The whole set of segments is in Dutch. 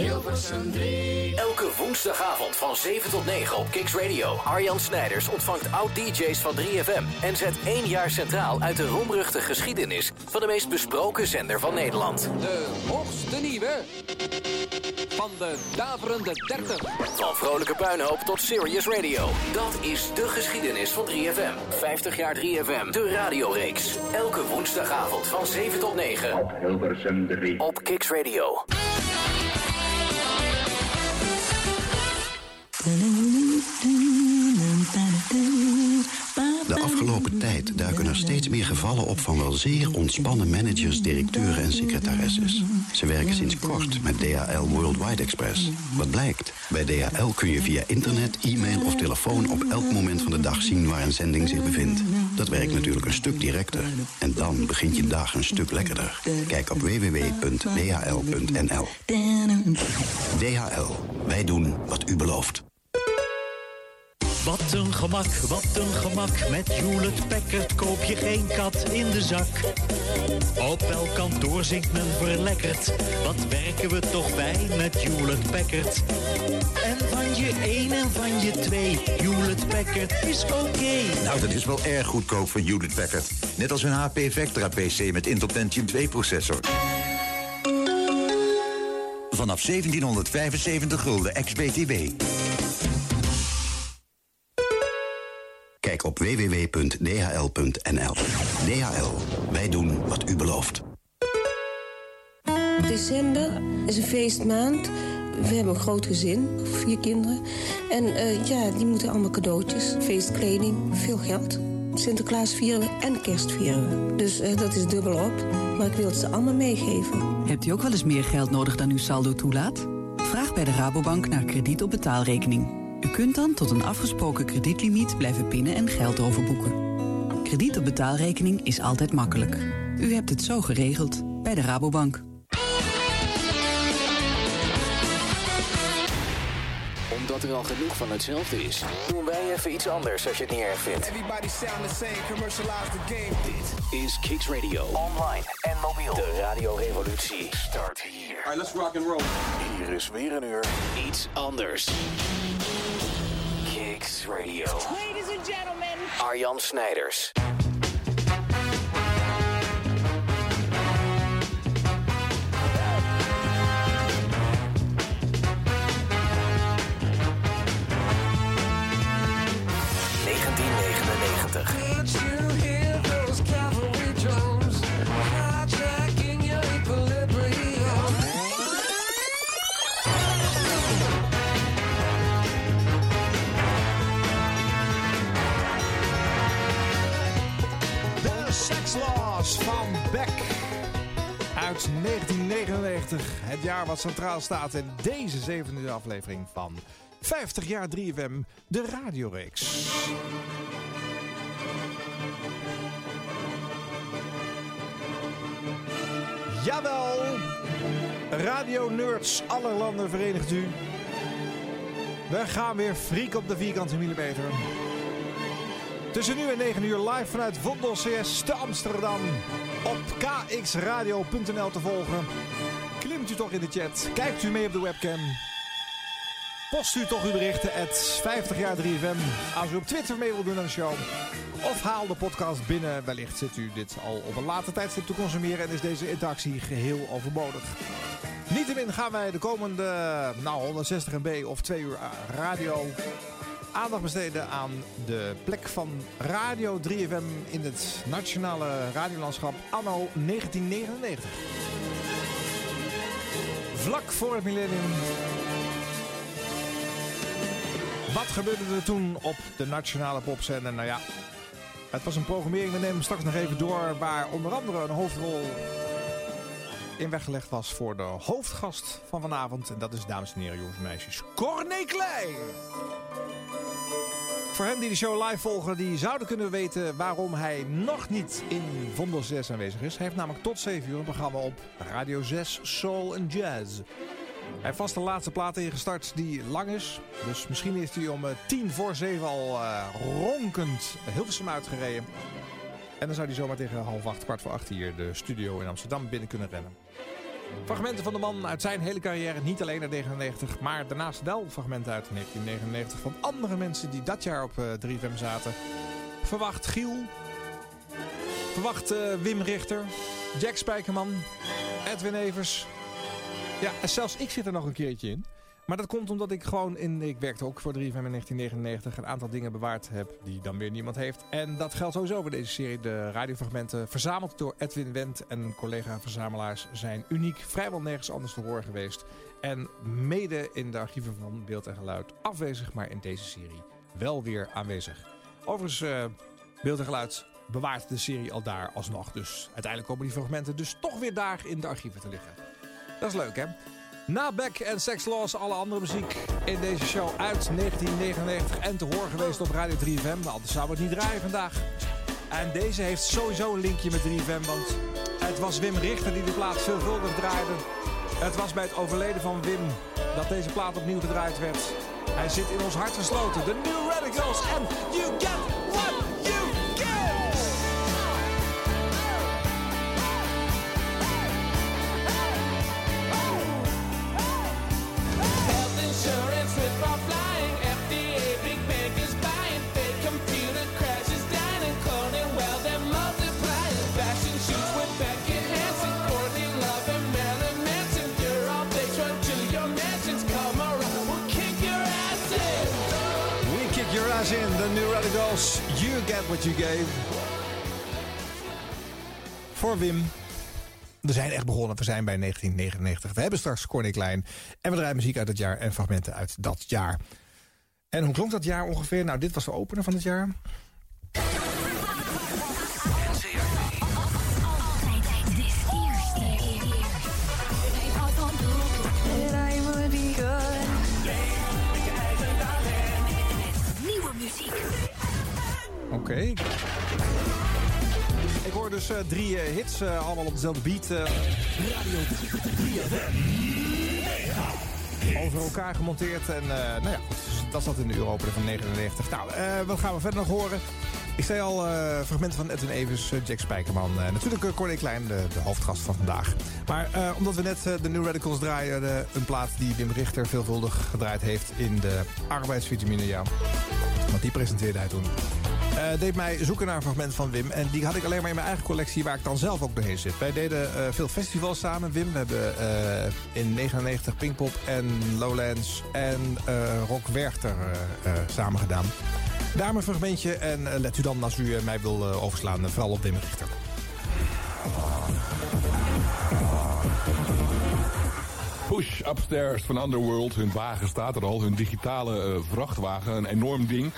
Hilversum 3. Elke woensdagavond van 7 tot 9 op Kicks Radio. Arjan Snijders ontvangt oud-DJ's van 3FM... en zet één jaar centraal uit de roemruchte geschiedenis... van de meest besproken zender van Nederland. De hoogste nieuwe van de daverende 30. Van vrolijke puinhoop tot serious radio. Dat is de geschiedenis van 3FM. 50 jaar 3FM, de radioreeks. Elke woensdagavond van 7 tot 9 Op Hilversum 3. op Kicks Radio. De afgelopen tijd duiken er steeds meer gevallen op van wel zeer ontspannen managers, directeuren en secretaresses. Ze werken sinds kort met DHL Worldwide Express. Wat blijkt? Bij DHL kun je via internet, e-mail of telefoon op elk moment van de dag zien waar een zending zich bevindt. Dat werkt natuurlijk een stuk directer. En dan begint je dag een stuk lekkerder. Kijk op www.dhl.nl. DHL. Wij doen wat u belooft. Wat een gemak, wat een gemak. Met Hewlett Packard koop je geen kat in de zak. Op elk kantoor zingt men verlekkerd. Wat werken we toch bij met Hewlett Packard. En van je één en van je twee. Hewlett Packard is oké. Nou, dat is wel erg goedkoop van Hewlett Packard. Net als een HP Vectra PC met Intel Pentium 2 processor. Vanaf 1775 gulden ex-BTW. Kijk op www.dhl.nl. DHL. Wij doen wat u belooft. December is een feestmaand. We hebben een groot gezin, vier kinderen. En eh, ja, die moeten allemaal cadeautjes, feestkleding, veel geld. Sinterklaas vieren we en kerst vieren we. Dus eh, dat is dubbel op. Maar ik wil het ze allemaal meegeven. Hebt u ook wel eens meer geld nodig dan uw saldo toelaat? Vraag bij de Rabobank naar krediet op betaalrekening. U kunt dan tot een afgesproken kredietlimiet blijven pinnen en geld overboeken. Krediet op betaalrekening is altijd makkelijk. U hebt het zo geregeld bij de Rabobank. Omdat er al genoeg van hetzelfde is, doen wij even iets anders als je het niet erg vindt. Everybody sound the same, commercialize the game. Dit is Kicks Radio. Online en mobiel. De radiorevolutie start hier. Alright, let's rock and roll. Hier is weer een uur. Iets anders. Kicks Radio. Ladies and gentlemen. Arjan Snijders. Wat centraal staat in deze zevende aflevering van 50 jaar 3FM, de radioreeks. Jawel! Radio Nerds aller landen verenigt u. We gaan weer friek op de vierkante millimeter. Tussen nu en 9 uur live vanuit Vondel CS te Amsterdam. Op kxradio.nl te volgen. Klimt u toch in de chat. Kijkt u mee op de webcam. Post u toch uw berichten at 50 jaar 3FM. Als u op Twitter mee wilt doen aan de show. Of haal de podcast binnen. Wellicht zit u dit al op een later tijdstip te consumeren en is deze interactie geheel overbodig. Niettemin gaan wij de komende nou, 160 MB of 2 uur radio aandacht besteden aan de plek van Radio 3FM in het nationale radiolandschap anno 1999. Vlak voor het millennium. Wat gebeurde er toen op de nationale popzender? Nou ja, het was een programmering, we nemen straks nog even door, waar onder andere een hoofdrol in weggelegd was voor de hoofdgast van vanavond. En dat is, dames en heren, jongens en meisjes, Corné Klein. Voor hen die de show live volgen, die zouden kunnen weten waarom hij nog niet in Vondel 6 aanwezig is. Hij heeft namelijk tot 7 uur een programma op Radio 6 Soul and Jazz. Hij heeft vast de laatste plaat ingestart die lang is. Dus misschien is hij om eh, tien voor zeven al eh, ronkend Hilversum uitgereden. En dan zou hij zomaar tegen half acht, kwart voor acht hier de studio in Amsterdam binnen kunnen rennen. Fragmenten van de man uit zijn hele carrière, niet alleen uit 99, maar daarnaast wel fragmenten uit 1999 van andere mensen die dat jaar op eh, 3FM zaten. Verwacht Giel, verwacht eh, Wim Richter, Jack Spijkerman, Edwin Evers. Ja, en zelfs ik zit er nog een keertje in. Maar dat komt omdat ik gewoon in... Ik werkte ook voor 3FM in 1999. Een aantal dingen bewaard heb die dan weer niemand heeft. En dat geldt sowieso voor deze serie. De radiofragmenten verzameld door Edwin Wendt en collega-verzamelaars... zijn uniek vrijwel nergens anders te horen geweest. En mede in de archieven van Beeld en Geluid afwezig, maar in deze serie wel weer aanwezig. Overigens, eh, Beeld en Geluid bewaart de serie al daar alsnog. Dus uiteindelijk komen die fragmenten dus toch weer daar in de archieven te liggen. Dat is leuk, hè? Na Beck en Sex Laws, alle andere muziek in deze show uit 1999 en te horen geweest op Radio 3FM. Maar anders we het niet draaien vandaag. En deze heeft sowieso een linkje met 3FM, want het was Wim Richter die de plaat veelvuldig draaide. Het was bij het overleden van Wim dat deze plaat opnieuw gedraaid werd. Hij zit in ons hart gesloten. De New Radicals en You Get what you gave. Voor Wim. We zijn echt begonnen. We zijn bij 1999. We hebben straks Corny Klein. En we draaien muziek uit het jaar en fragmenten uit dat jaar. En hoe klonk dat jaar ongeveer? Nou, dit was de opener van het jaar. Oké. Ik hoor dus eh, drie eh, hits, eh, allemaal op dezelfde beat. eh, over elkaar gemonteerd. En nou ja, goed, dat zat in de Europener van 99. Nou, wat gaan we verder nog horen? Ik zei al, eh, fragmenten van Edwin Evers, eh, Jack Spijkerman. eh, natuurlijk uh, Corné Klein, de, de hoofdgast van vandaag. Maar omdat we net de New Radicals draaien... een plaat die Wim Richter veelvuldig gedraaid heeft in de arbeidsvitamine, ja. Want die presenteerde hij toen. Deed mij zoeken naar een fragment van Wim. En die had ik alleen maar in mijn eigen collectie, waar ik dan zelf ook doorheen zit. Wij deden veel festivals samen, Wim. We hebben in 99 Pinkpop en Lowlands en Rock Werchter samen gedaan. Een fragmentje. En let u dan, als u eh, mij wil eh, overslaan, eh, vooral op Wim Richter. Push Upstairs van Underworld. Hun wagen staat er al. Hun digitale vrachtwagen. Een enorm ding.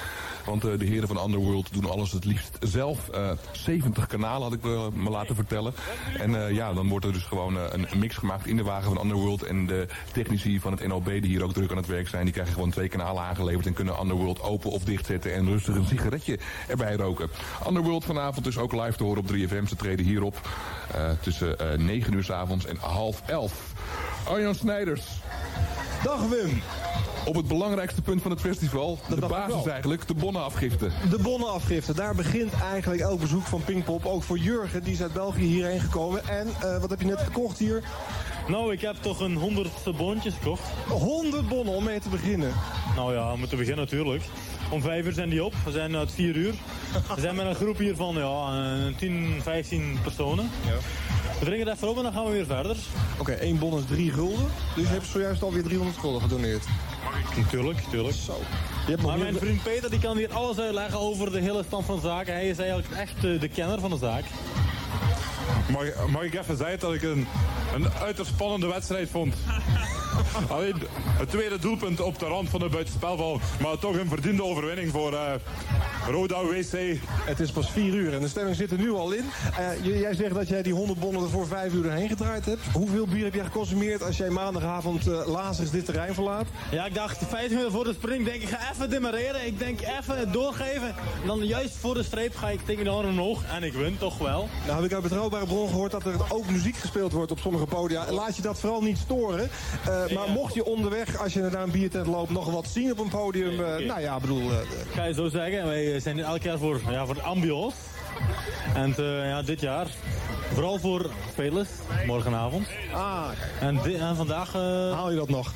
Want eh, de heren van Underworld doen alles het liefst zelf. Eh 70 kanalen had ik eh, me laten vertellen. En eh, ja, dan wordt er dus gewoon eh, een mix gemaakt in de wagen van Underworld. En de technici van het NLB die hier ook druk aan het werk zijn... die krijgen gewoon twee kanalen aangeleverd... en kunnen Underworld open of dichtzetten... en rustig een sigaretje erbij roken. Underworld vanavond dus ook live te horen op 3FM. Ze treden hier op eh, tussen eh 9 uur s avonds en half 11. Arjan Snijders. Dag Wim. Op het belangrijkste punt van het festival, de dacht ik basis eigenlijk, de bonnenafgifte. De bonnenafgifte, daar begint eigenlijk elk bezoek van Pinkpop. Ook voor Jurgen, die is uit België hierheen gekomen. En eh, wat heb je net gekocht hier? Nou, ik heb toch een honderd bonnetjes gekocht. 100 bonnen om mee te beginnen. Nou ja, om te beginnen natuurlijk. Om vijf uur zijn die op. We zijn uit vier uur. We zijn met een groep hier van ja, een 10, 15 personen. We drinken het even op en dan gaan we weer verder. Oké, één bon is 3 gulden. Dus je hebt zojuist alweer 300 gulden gedoneerd. Natuurlijk, natuurlijk. Zo. Je hebt nog Maar mijn vriend Peter die kan hier alles uitleggen over de hele stand van zaken. Hij is eigenlijk echt eh, de kenner van de zaak. Mag, mag ik even zeggen dat ik een, een uiterst spannende wedstrijd vond? Alleen het tweede doelpunt op de rand van de buitenspelval. Maar toch een verdiende overwinning voor eh Roda WC. Het is pas 4 uur en de stemming zit er nu al in. Eh, jij zegt dat jij die 100 bonnen er voor 5 uur heen gedraaid hebt. Hoeveel bier heb jij geconsumeerd als jij maandagavond eh lazers dit terrein verlaat? Ja, ik dacht 15 minuten voor de sprint denk ik ga even demareren. Ik denk even doorgeven. En dan juist voor de streep ga ik tegen de arm omhoog. En ik win toch wel. Nou heb ik uit betrouwbare bron gehoord dat er ook muziek gespeeld wordt op sommige podia. Laat je dat vooral niet storen. Eh, maar mocht je onderweg, als je naar een biertent loopt, nog wat zien op een podium. eh, Nou ja, bedoel... eh, Ga je zo zeggen. Wij zijn elk jaar voor, ja, voor de ambiance. En eh, ja, dit jaar Vooral voor spelers, morgenavond. Ah, En, en vandaag... Haal je dat nog?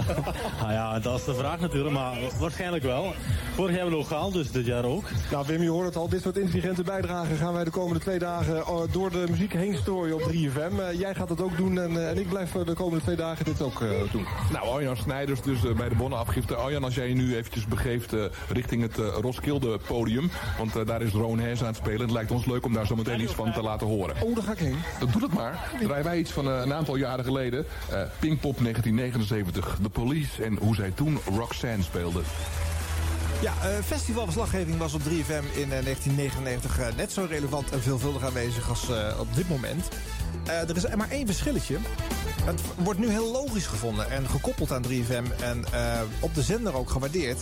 nou ja, dat is de vraag natuurlijk, maar waarschijnlijk wel. Vorig jaar hebben we het ook gehaald, dus dit jaar ook. Nou Wim, je hoort het al. Dit soort intelligente bijdragen gaan wij de komende twee dagen eh, door de muziek heen strooien op 3FM. Eh, jij gaat dat ook doen en, eh, en ik blijf eh, de komende twee dagen dit ook eh, doen. Nou, Arjan Snijders dus eh, bij de bonnenafgifte. Arjan, als jij je nu eventjes begeeft eh, richting het eh, Roskilde podium. Want eh, daar is Rowan Hers aan het spelen. Het lijkt ons leuk om daar zo meteen iets van te laten horen. Oh, daar ga ik heen. Dat doet het maar. Draaien wij iets van eh, een aantal jaren geleden. Eh Pinkpop 1979. The Police en hoe zij toen Roxanne speelden. Ja, eh, festivalverslaggeving was op 3FM in eh, 1999 eh, net zo relevant en veelvuldig aanwezig als op dit moment. Er is maar één verschilletje. Het wordt nu heel logisch gevonden en gekoppeld aan 3FM en op de zender ook gewaardeerd.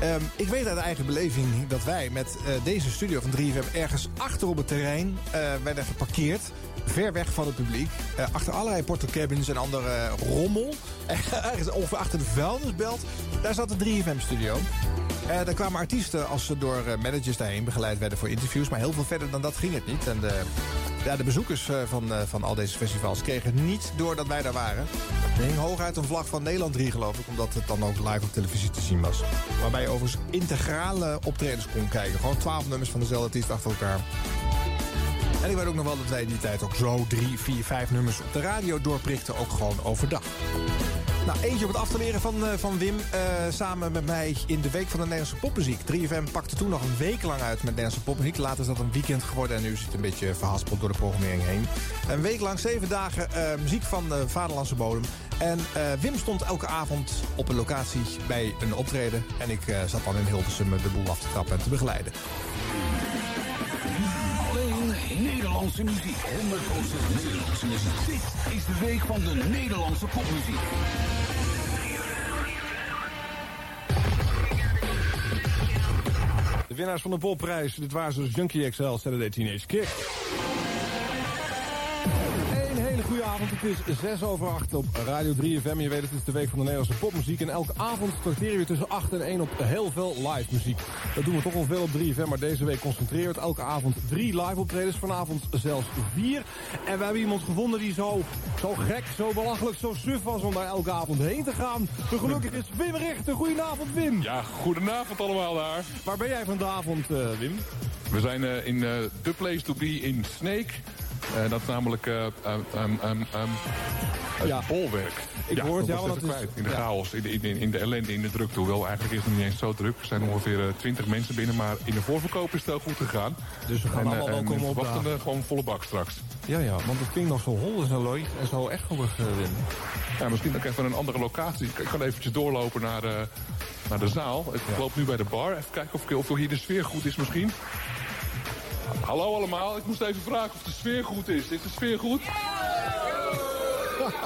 Ehm, ik weet uit eigen beleving dat wij met eh, deze studio van 3FM ergens achter op het terrein eh, werden geparkeerd. Ver weg van het publiek. eh, achter allerlei portocabins en andere rommel. ergens achter de vuilnisbelt. Daar zat de 3FM-studio. Eh er kwamen artiesten als ze door managers daarheen begeleid werden voor interviews. Maar heel veel verder dan dat ging het niet. En ja, de bezoekers eh, van, eh, van al deze festivals kregen niet door dat wij daar waren. Er hing hooguit een vlag van Nederland 3 geloof ik. Omdat het dan ook live op televisie te zien was. Waarbij je overigens integrale optredens kon kijken. Gewoon 12 nummers van dezelfde artiest achter elkaar. En ik weet ook nog wel dat wij in die tijd ook zo drie, vier, vijf nummers op de radio doorprichten. Ook gewoon overdag. Nou, eentje om het af te leren van, eh, van Wim. eh, samen met mij in de Week van de Nederlandse Popmuziek. 3FM pakte toen nog een week lang uit met Nederlandse popmuziek. Later is dat een weekend geworden en nu is het een beetje verhaspeld door de programmering heen. Een week lang, zeven dagen eh, muziek van de vaderlandse bodem. En Wim stond elke avond op een locatie bij een optreden. En ik zat dan in Hilversum de boel af te trappen en te begeleiden. Nederlandse muziek. 100% Nederlandse muziek. Dit is de week van de Nederlandse popmuziek. De winnaars van de popprijs, dit waren dus Junkie XL, Saturday Teenage Kick. Het is 6 over 8 op Radio 3FM. Je weet het is de week van de Nederlandse popmuziek. En elke avond starteren we tussen 8 en 1 op heel veel live muziek. Dat doen we toch al veel op 3FM, maar deze week concentreren we het elke avond drie live optredens. Vanavond zelfs vier. En we hebben iemand gevonden die zo, zo gek, zo belachelijk, zo suf was om daar elke avond heen te gaan. De gelukkig is Wim Richter. Goedenavond Wim. Ja, goedenavond allemaal daar. Waar ben jij vanavond, eh, Wim? We zijn eh, in eh The Place to Be in Snake. Eh, dat is namelijk eh um, um, um, um, het Ja. bolwerk. Ik ja, hoor het, dat even het is- kwijt. In de ja. chaos, in de, in, in de ellende, in de drukte. Hoewel eigenlijk is het niet eens zo druk. Er zijn ongeveer eh, 20 mensen binnen, maar in de voorverkoop is het heel goed gegaan. Dus we gaan en, eh, allemaal wel en komen we opdagen. eh, gewoon volle bak straks. Ja, ja, want het klinkt nog zo hol en zo leuk en zo echt uh, Wim. Ja, misschien ook even een andere locatie. Ik kan eventjes doorlopen naar, eh, naar de zaal. Ik loop nu bij de bar. Even kijken of, of hier de sfeer goed is misschien. Hallo allemaal, ik moest even vragen of de sfeer goed is. Is de sfeer goed?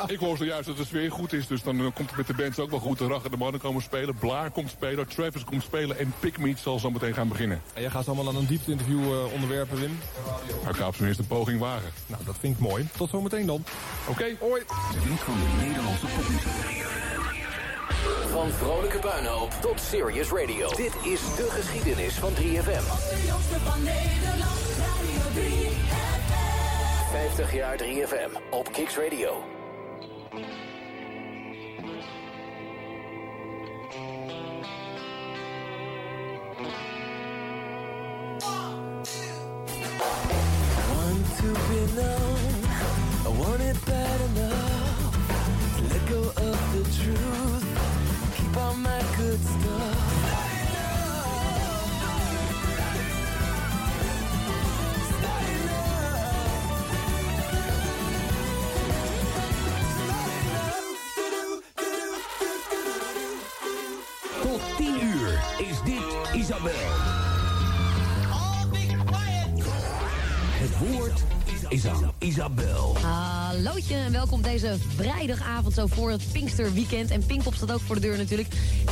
Ik hoor zojuist dat de sfeer goed is, dus dan eh, komt het met de bands ook wel goed. De Raggen de mannen komen spelen, Blaar komt spelen, Travis komt spelen en Pickmeat zal zo meteen gaan beginnen. En jij gaat allemaal aan een diepte-interview uh, onderwerpen, Wim. Maar ik ga op zijn eerste poging wagen. Nou, dat vind ik mooi. Tot zometeen dan. Oké, hoi. De week van de Nederlandse popmuziek. Van vrolijke puinhoop tot serious radio. Dit is de geschiedenis van 3FM. De jongste van Nederland, Radio 3FM. 50 jaar 3FM op Kicks Radio. Welkom deze vrijdagavond zo voor het Pinksterweekend. En Pinkpop staat ook voor de deur natuurlijk.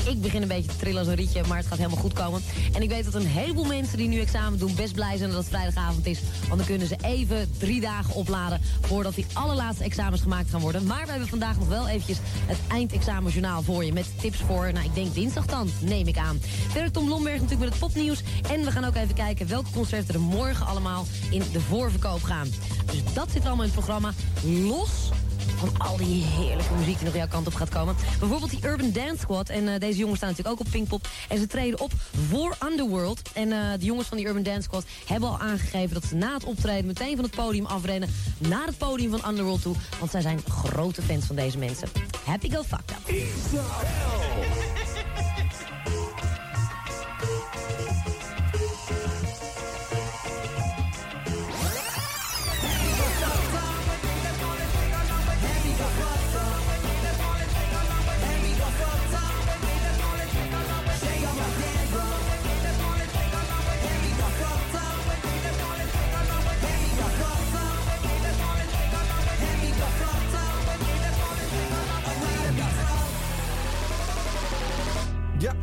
Ik begin een beetje te trillen als een rietje, maar het gaat helemaal goed komen. En ik weet dat een heleboel mensen die nu examen doen best blij zijn dat het vrijdagavond is. Want dan kunnen ze even drie dagen opladen voordat die allerlaatste examens gemaakt gaan worden. Maar we hebben vandaag nog wel eventjes het eindexamenjournaal voor je. Met tips voor, nou ik denk dinsdag dan, neem ik aan. Verder Tom Lomberg natuurlijk met het popnieuws. En we gaan ook even kijken welke concerten er morgen allemaal in de voorverkoop gaan. Dus dat zit allemaal in het programma. Los van al die heerlijke muziek die nog jouw kant op gaat komen. Bijvoorbeeld die Urban Dance Squad. En eh, deze jongens staan natuurlijk ook op Pinkpop. En ze treden op voor Underworld. En eh, de jongens van die Urban Dance Squad hebben al aangegeven... dat ze na het optreden meteen van het podium afrennen... naar het podium van Underworld toe. Want zij zijn grote fans van deze mensen. Happy Go Fucked Up.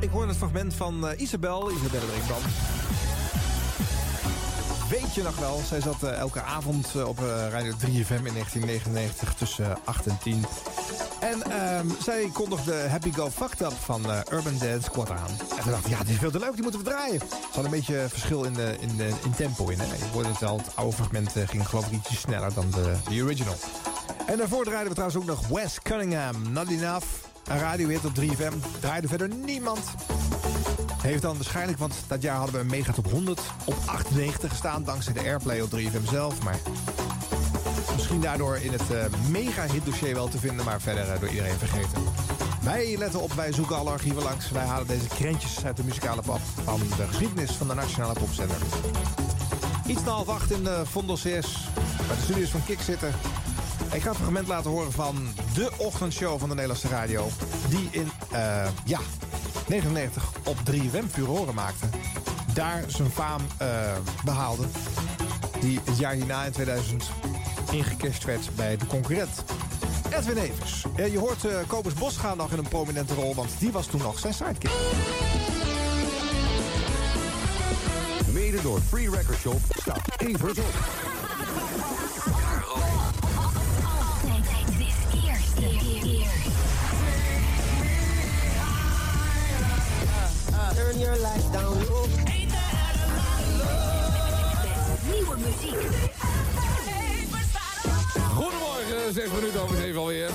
Ik hoorde het fragment van eh, Isabel, Isabelle Brinkman. Weet je nog wel, zij zat eh, elke avond eh, op Radio 3FM in 1999 tussen 8 en 10. En ehm, zij kondigde Happy Go Fucked Up van Urban Dance Squad aan. En toen dacht ik, ja, die is veel te leuk, die moeten we draaien. Ze had een beetje verschil in, de, in, de, in tempo in. Hè. Je hoorde het het oude fragment ging geloof ik ietsje sneller dan de, de original. En daarvoor draaiden we trouwens ook nog Wes Cunningham, Not Enough. Een radiohit op 3FM. Draaide verder niemand. Heeft dan waarschijnlijk, want dat jaar hadden we een mega top 100 op 98 gestaan. Dankzij de airplay op 3FM zelf. Maar misschien daardoor in het eh, mega hit dossier wel te vinden. Maar verder eh, door iedereen vergeten. Wij letten op, wij zoeken alle archieven langs. Wij halen deze krentjes uit de muzikale pap van de geschiedenis van de Nationale Popzender. Iets na half acht in de Vondel CS, de studios van Kik zitten. Ik ga het fragment laten horen van de ochtendshow van de Nederlandse radio. Die in, eh, ja, 99 op 3FM furoren maakte. Daar zijn faam eh, behaalde. Die het jaar hierna in 2000 ingecashed werd bij de concurrent. Edwin Evers. Ja, je hoort uh, Kobus nog in een prominente rol, want die was toen nog zijn sidekick. Mede door Free Record Shop staat Evers op. Turn your lights down low. Nieuwe muziek. Goedemorgen, 6 minuten over 7 alweer.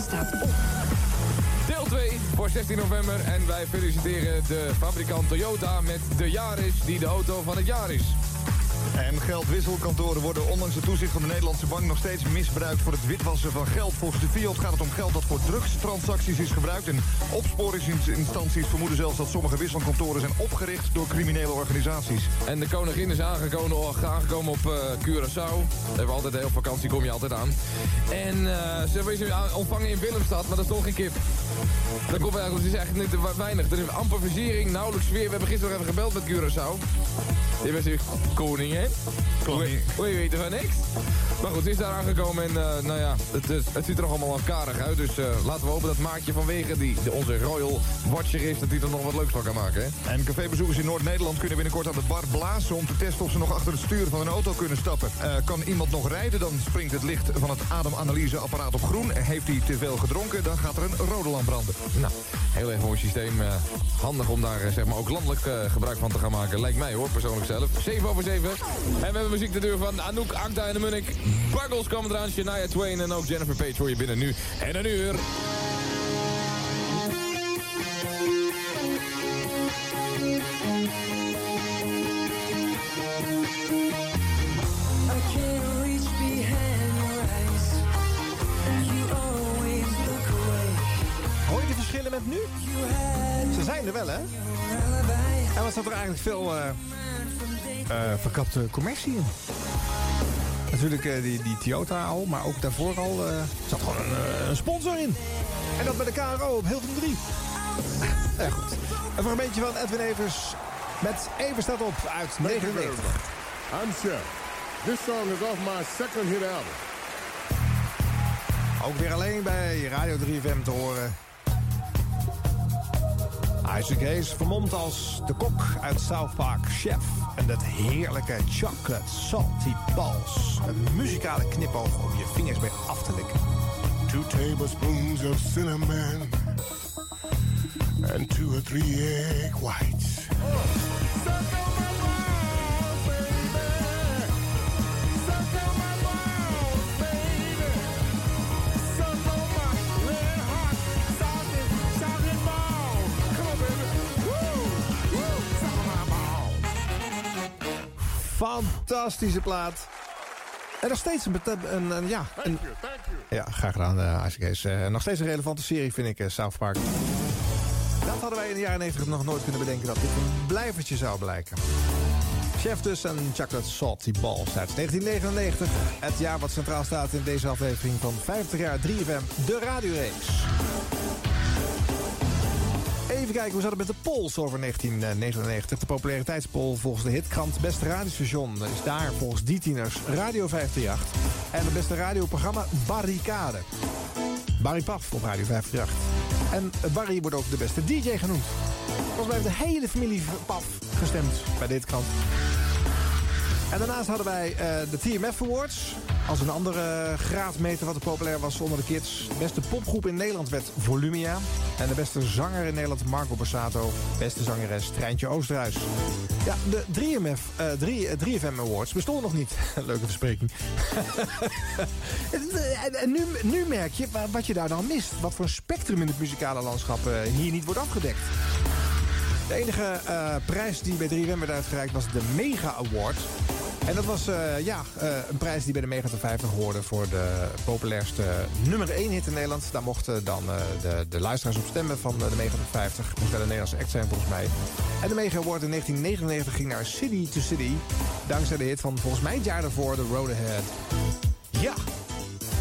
Staat op. Deel 2 voor 16 november. En wij feliciteren de fabrikant Toyota met de Yaris die de auto van het jaar is. En geldwisselkantoren worden ondanks de toezicht van de Nederlandse bank nog steeds misbruikt voor het witwassen van geld. Volgens de Fiat gaat het om geld dat voor drugstransacties is gebruikt. En opsporingsinstanties vermoeden zelfs dat sommige wisselkantoren zijn opgericht door criminele organisaties. En de koningin is aangekomen, op eh, Curaçao. Hebben altijd heel vakantie, kom je altijd aan. En eh, ze hebben ze ontvangen in Willemstad, maar dat is nog geen kip. Dat komt eigenlijk, het is echt niet weinig. Er is amper versiering, nauwelijks weer. We hebben gisteren nog even gebeld met Curaçao. Die was hier koningin. Hoe je weet er van niks. Maar goed, ze is daar aangekomen en uh, nou ja, het, is, het ziet er nog allemaal afkarig uit. Dus uh, laten we hopen dat Maartje vanwege die de, onze Royal Watcher is, dat hij er nog wat leuks van kan maken. Hè? En cafébezoekers in Noord-Nederland kunnen binnenkort aan de bar blazen... om te testen of ze nog achter het stuur van een auto kunnen stappen. Uh, kan iemand nog rijden, dan springt het licht van het ademanalyseapparaat op groen. Heeft hij te veel gedronken, dan gaat er een rode lamp branden. Nou, heel erg mooi systeem. handig om daar zeg maar ook landelijk gebruik van te gaan maken. Lijkt mij hoor, persoonlijk zelf. 7 over 7. En we hebben muziek de deur van Anouk, Akta en de Munnik. Buggles komen eraan, Shania Twain en ook Jennifer Page hoor je binnen nu en een uur. Hoor je de verschillen met nu? Ze zijn er wel, hè? En wat zat er eigenlijk veel uh, uh, verkapte commercie in? Natuurlijk uh, die, die Toyota al, maar ook daarvoor al uh, zat gewoon een, een, sponsor in. En dat bij de KRO op Hilton 3. ja, goed. Een fragmentje van Edwin Evers met Evers staat op uit 99. I'm Chef. This song is off my second hit album. Ook weer alleen bij Radio 3FM te horen. Isaac Hayes vermomd als de kok uit South Park, chef. En dat heerlijke chocolate salty balls. Een muzikale knipoog om je vingers mee af te likken. Two tablespoons of cinnamon. And two or three egg whites. Fantastische plaat. En nog steeds een, een, een- ja, een, ja, graag gedaan, uh, Isaac Hayes. Eh, nog steeds een relevante serie, vind ik, eh, South Park. Dat hadden wij in de jaren 90 nog nooit kunnen bedenken dat dit een blijvertje zou blijken. Chef dus en Chocolate Salty Balls uit 1999. Het jaar wat centraal staat in deze aflevering van 50 jaar 3FM, de radioreeks. Even kijken, hoe zat het met de polls over 1999? De populariteitspol volgens de hitkrant Beste Radiostation is daar volgens die tieners Radio 538. En het beste radioprogramma Barricade. Barry Paf op Radio 538. En Barry wordt ook de beste DJ genoemd. Volgens mij de hele familie Paf gestemd bij dit krant. En daarnaast hadden wij eh, de TMF Awards. Als een andere graadmeter wat populair was onder de kids. Beste popgroep in Nederland werd Volumia. En de beste zanger in Nederland Marco Borsato. Beste zangeres Treintje Oosterhuis. Ja, de 3MF, eh, 3, eh, 3FM Awards bestonden nog niet. Leuke verspreking. en en nu, nu merk je wa- wat je daar dan mist. Wat voor een spectrum in het muzikale landschap eh, hier niet wordt afgedekt. De enige eh, prijs die bij 3FM werd uitgereikt was de Mega Award. En dat was eh, ja, eh, een prijs die bij de Mega Top 50 hoorde voor de populairste nummer 1 hit in Nederland. Daar mochten dan eh, de, de luisteraars op stemmen van de Mega Top 50. Moest wel een Nederlandse act zijn volgens mij. En de Mega Award in 1999 ging naar City to City. Dankzij de hit van volgens mij het jaar daarvoor, The Road Ahead. Ja,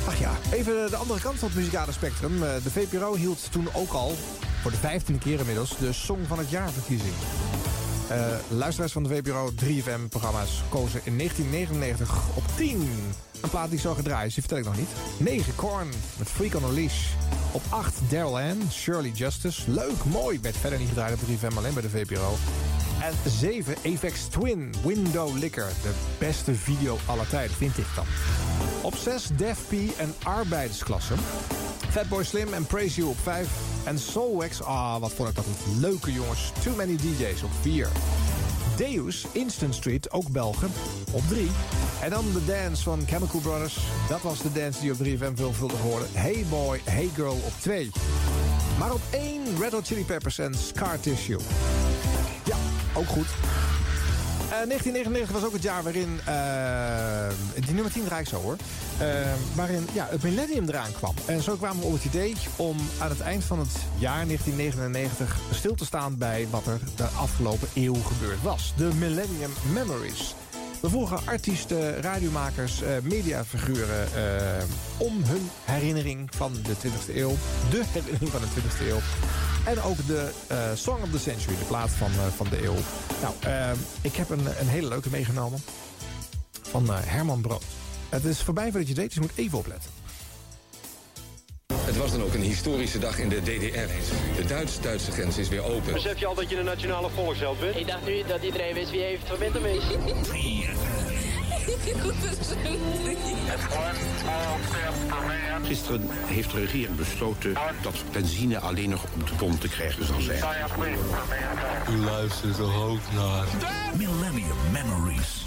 Ach ja, even de andere kant van het muzikale spectrum. De VPRO hield toen ook al, voor de vijftiende keer inmiddels, de Song van het Jaar verkiezing. Eh, luisteraars van de VPRO 3FM-programma's kozen in 1999 op 10. Een plaat die zo gedraaid is, die vertel ik nog niet. 9 Korn met Freak on a Leash. Op 8 Daryl Ann, Shirley Justice. Leuk, mooi. Werd verder niet gedraaid op 3FM, alleen bij de VPRO. En 7 Avex Twin, Window Liquor. De beste video aller tijden, vind ik dan. Op 6 Def P en Arbeidsklasse. Fatboy Slim en Praise You op 5. En Soulwax, ah, wat vond ik dat een leuke jongens. Too Many DJ's op 4. Deus, Instant Street, ook Belgen, op 3. En dan de dance van Chemical Brothers. Dat was de dance die op 3FM veelvuldig hoorde. Hey Boy, Hey Girl op 2. Maar op 1 Red Hot Chili Peppers en Scar Tissue. Ja, ook goed. Eh, 1999 was ook het jaar waarin... eh, die nummer 10 draai ik zo hoor. Eh, waarin ja, het millennium eraan kwam. En zo kwamen we op het idee om aan het eind van het jaar 1999... stil te staan bij wat er de afgelopen eeuw gebeurd was. De Millennium Memories. We vroegen artiesten, radiomakers, eh, mediafiguren... eh, om hun herinnering van de 20e eeuw. De herinnering van de 20e eeuw. En ook de eh, Song of the Century, de plaat van, van de eeuw. Nou, ik heb een, een hele leuke meegenomen. Van Herman Brood. Het is voorbij voordat je weet, dus je moet even opletten. Het was dan ook een historische dag in de DDR. De Duits-Duitse grens is weer open. Besef je al dat je een nationale volksheld bent? Ik dacht nu dat iedereen wist wie heeft van Winterm is. Gisteren heeft de regering besloten dat benzine alleen nog op de pomp te krijgen zal zijn. U luistert er ook naar. Millennium Memories.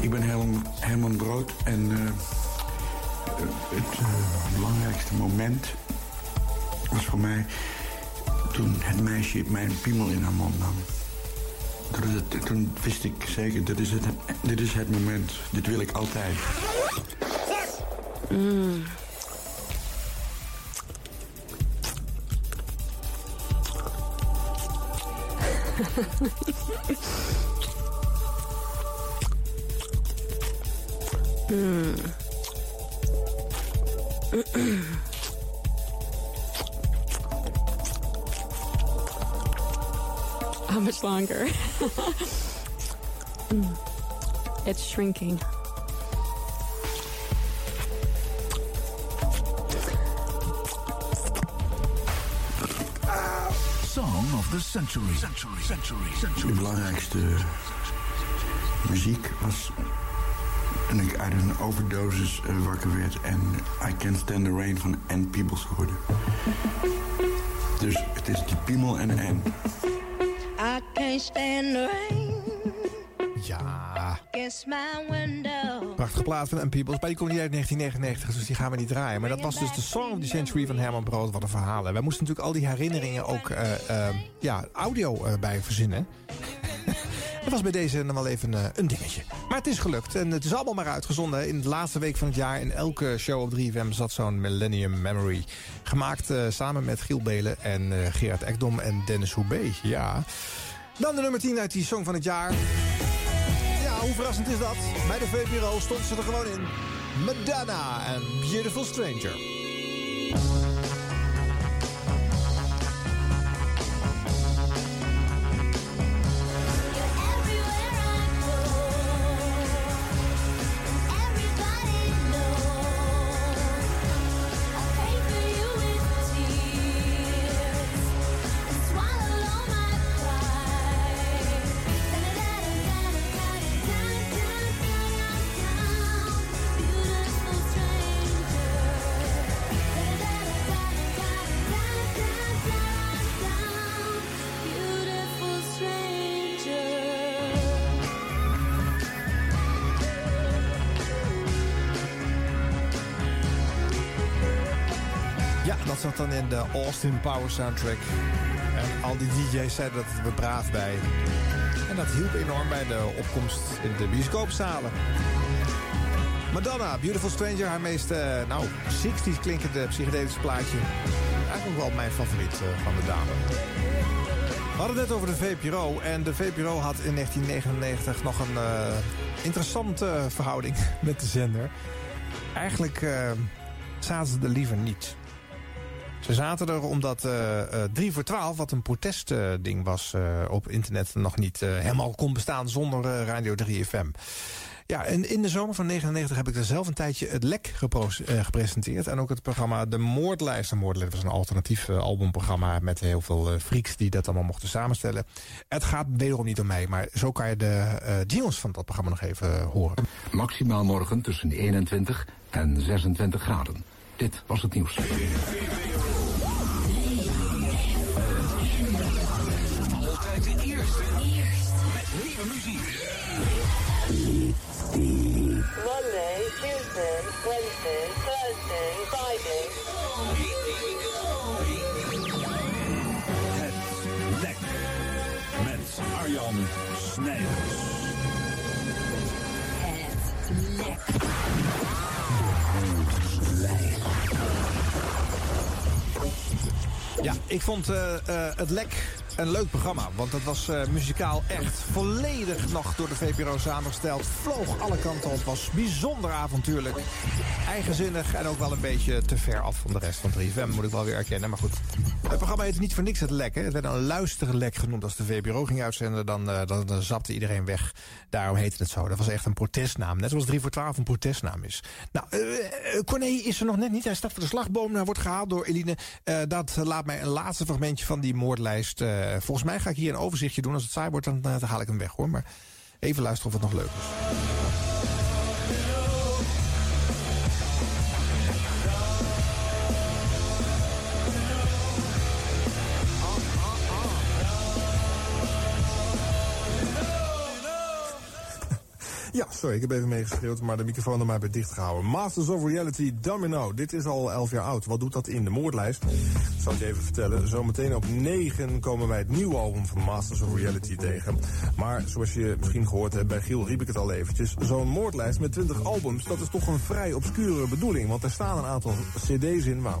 Ik ben Herman, Herman Brood en eh, het eh, belangrijkste moment was voor mij toen het meisje mijn piemel in haar mond nam. Toen wist ik zeker, dit is, het, dit is het moment, dit wil ik altijd. Mm. Hmm. How much longer? It's shrinking. Song of the Century. Century, century, century. De belangrijkste muziek was toen ik uit een overdosis eh, wakker werd en I Can't Stand the Rain van Ann Peebles hoorde. Dus het is die piemel en Ann. I can't stand the rain. Ja. Against my window. Prachtige plaat van M. Peoples, maar die komt niet uit 1999, dus die gaan we niet draaien. Maar dat was dus de Song of the Century van Herman Brood. Wat een verhaal. hè. Wij moesten natuurlijk al die herinneringen ook eh, eh, ja, audio bij verzinnen. Dat was bij deze nog wel even eh, een dingetje. Maar het is gelukt en het is allemaal maar uitgezonden. In de laatste week van het jaar in elke show op 3FM zat zo'n Millennium Memory. Gemaakt eh, samen met Giel Belen en eh, Gerard Ekdom en Dennis Hoebe. Ja. Dan de nummer 10 uit die song van het jaar. Ja, hoe verrassend is dat? Bij de VPRO stond ze er gewoon in. Madonna en Beautiful Stranger. De Austin Power soundtrack. En al die DJ's zeiden dat het er braaf bij. En dat hielp enorm bij de opkomst in de bioscoopzalen. Madonna, Beautiful Stranger, haar meest, eh, nou, 60s klinkende psychedelische plaatje. Eigenlijk wel mijn favoriet eh, van de dame. We hadden het net over de VPRO. En de VPRO had in 1999 nog een eh, interessante verhouding met de zender. Eigenlijk zaten ze er liever niet. Ze zaten er omdat eh, eh, 3 voor 12, wat een protestding was eh, op internet, nog niet eh, helemaal kon bestaan zonder eh, Radio 3FM. Ja, en in de zomer van 99 heb ik er zelf een tijdje het Lek eh, gepresenteerd. En ook het programma De Moordlijst. De Moordlijst was een alternatief eh, albumprogramma met heel veel eh, freaks die dat allemaal mochten samenstellen. Het gaat wederom niet om mij, maar zo kan je de eh jingles van dat programma nog even eh, horen. Maximaal morgen tussen 21 en 26 graden. Dit was het nieuws. Altijd de eerste. Met nieuwe muziek. Monday, Tuesday, Wednesday, Thursday, Friday. Het lek. Met Arjan Snijders. Ja, ik vond eh, eh, het Lek een leuk programma. Want het was eh, muzikaal echt volledig nog door de VPRO samengesteld. Vloog alle kanten op, was bijzonder avontuurlijk. Eigenzinnig en ook wel een beetje te ver af van de rest van 3FM, moet ik wel weer erkennen. Maar goed, het programma heette niet voor niks het Lek. Het werd een luisterlek genoemd als de VPRO ging uitzenden. Dan, eh, dan, zapte iedereen weg. Daarom heette het zo. Dat was echt een protestnaam. Net zoals 3 voor 12 een protestnaam is. Nou, Corné is er nog net niet. Hij staat voor de slagboom. Hij wordt gehaald door Eline. Dat laat mij een laatste fragmentje van die moordlijst. Volgens mij ga ik hier een overzichtje doen. Als het saai wordt, dan, eh, dan haal ik hem weg hoor. Maar even luisteren of het nog leuk is. Ja, sorry, ik heb even meegeschreeuwd, maar de microfoon er maar bij dicht gehouden. Masters of Reality Domino. Dit is al 11 jaar oud. Wat doet dat in de moordlijst? Zal je even vertellen. Zometeen op 9 komen wij het nieuwe album van Masters of Reality tegen. Maar zoals je misschien gehoord hebt, bij Giel riep ik het al eventjes. Zo'n moordlijst met 20 albums, dat is toch een vrij obscure bedoeling. Want er staan een aantal cd's in waar,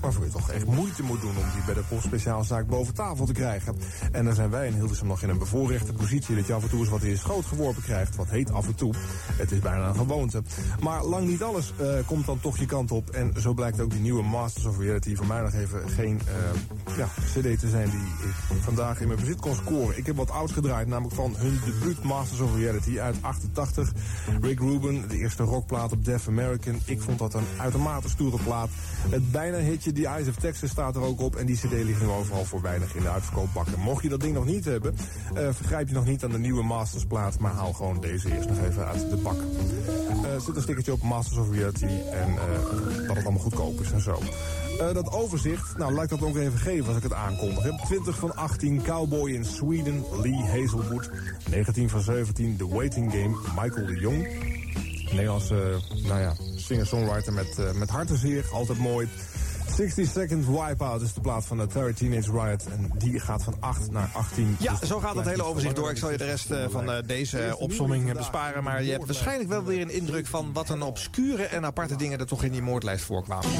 waarvoor je toch echt moeite moet doen om die bij de postspeciaalzaak boven tafel te krijgen. En dan zijn wij in Hilversum nog in een bevoorrechte positie dat je af en toe eens wat in je schoot geworpen krijgt. Wat heet af en Het is bijna een gewoonte. Maar lang niet alles eh, komt dan toch je kant op. En zo blijkt ook die nieuwe Masters of Reality voor mij nog even geen eh, ja, cd te zijn die ik vandaag in mijn bezit kon scoren. Ik heb wat oud gedraaid, namelijk van hun debuut Masters of Reality uit 88. Rick Rubin, de eerste rockplaat op Def American. Ik vond dat een uitermate stoere plaat. Het bijna hitje The Eyes of Texas staat er ook op. En die cd ligt nu overal voor weinig in de uitverkoopbakken. Mocht je dat ding nog niet hebben, eh, vergrijp je nog niet aan de nieuwe Masters plaat. Maar haal gewoon deze eerst nog even uit de bak. Er zit een stickertje op Masters of Reality en eh, dat het allemaal goedkoop is en zo. Eh, dat overzicht, nou ik dat ook even geven als ik het aankondig. Heb 20 van 18 Cowboy in Sweden, Lee Hazelwood. 19 van 17 The Waiting Game, Michael de Jong. Nederlandse, nou ja, singer-songwriter met, eh met hartenzeer, altijd mooi. 60 Seconds Wipeout is de plaat van de Terry Teenage Riot. En die gaat van 8 naar 18. Ja, Dus zo gaat het hele overzicht door. Ik zal je de rest eh, van eh, deze opsomming eh, besparen. Maar je hebt waarschijnlijk wel weer een indruk van wat een obscure en aparte dingen er toch in die moordlijst voorkwamen.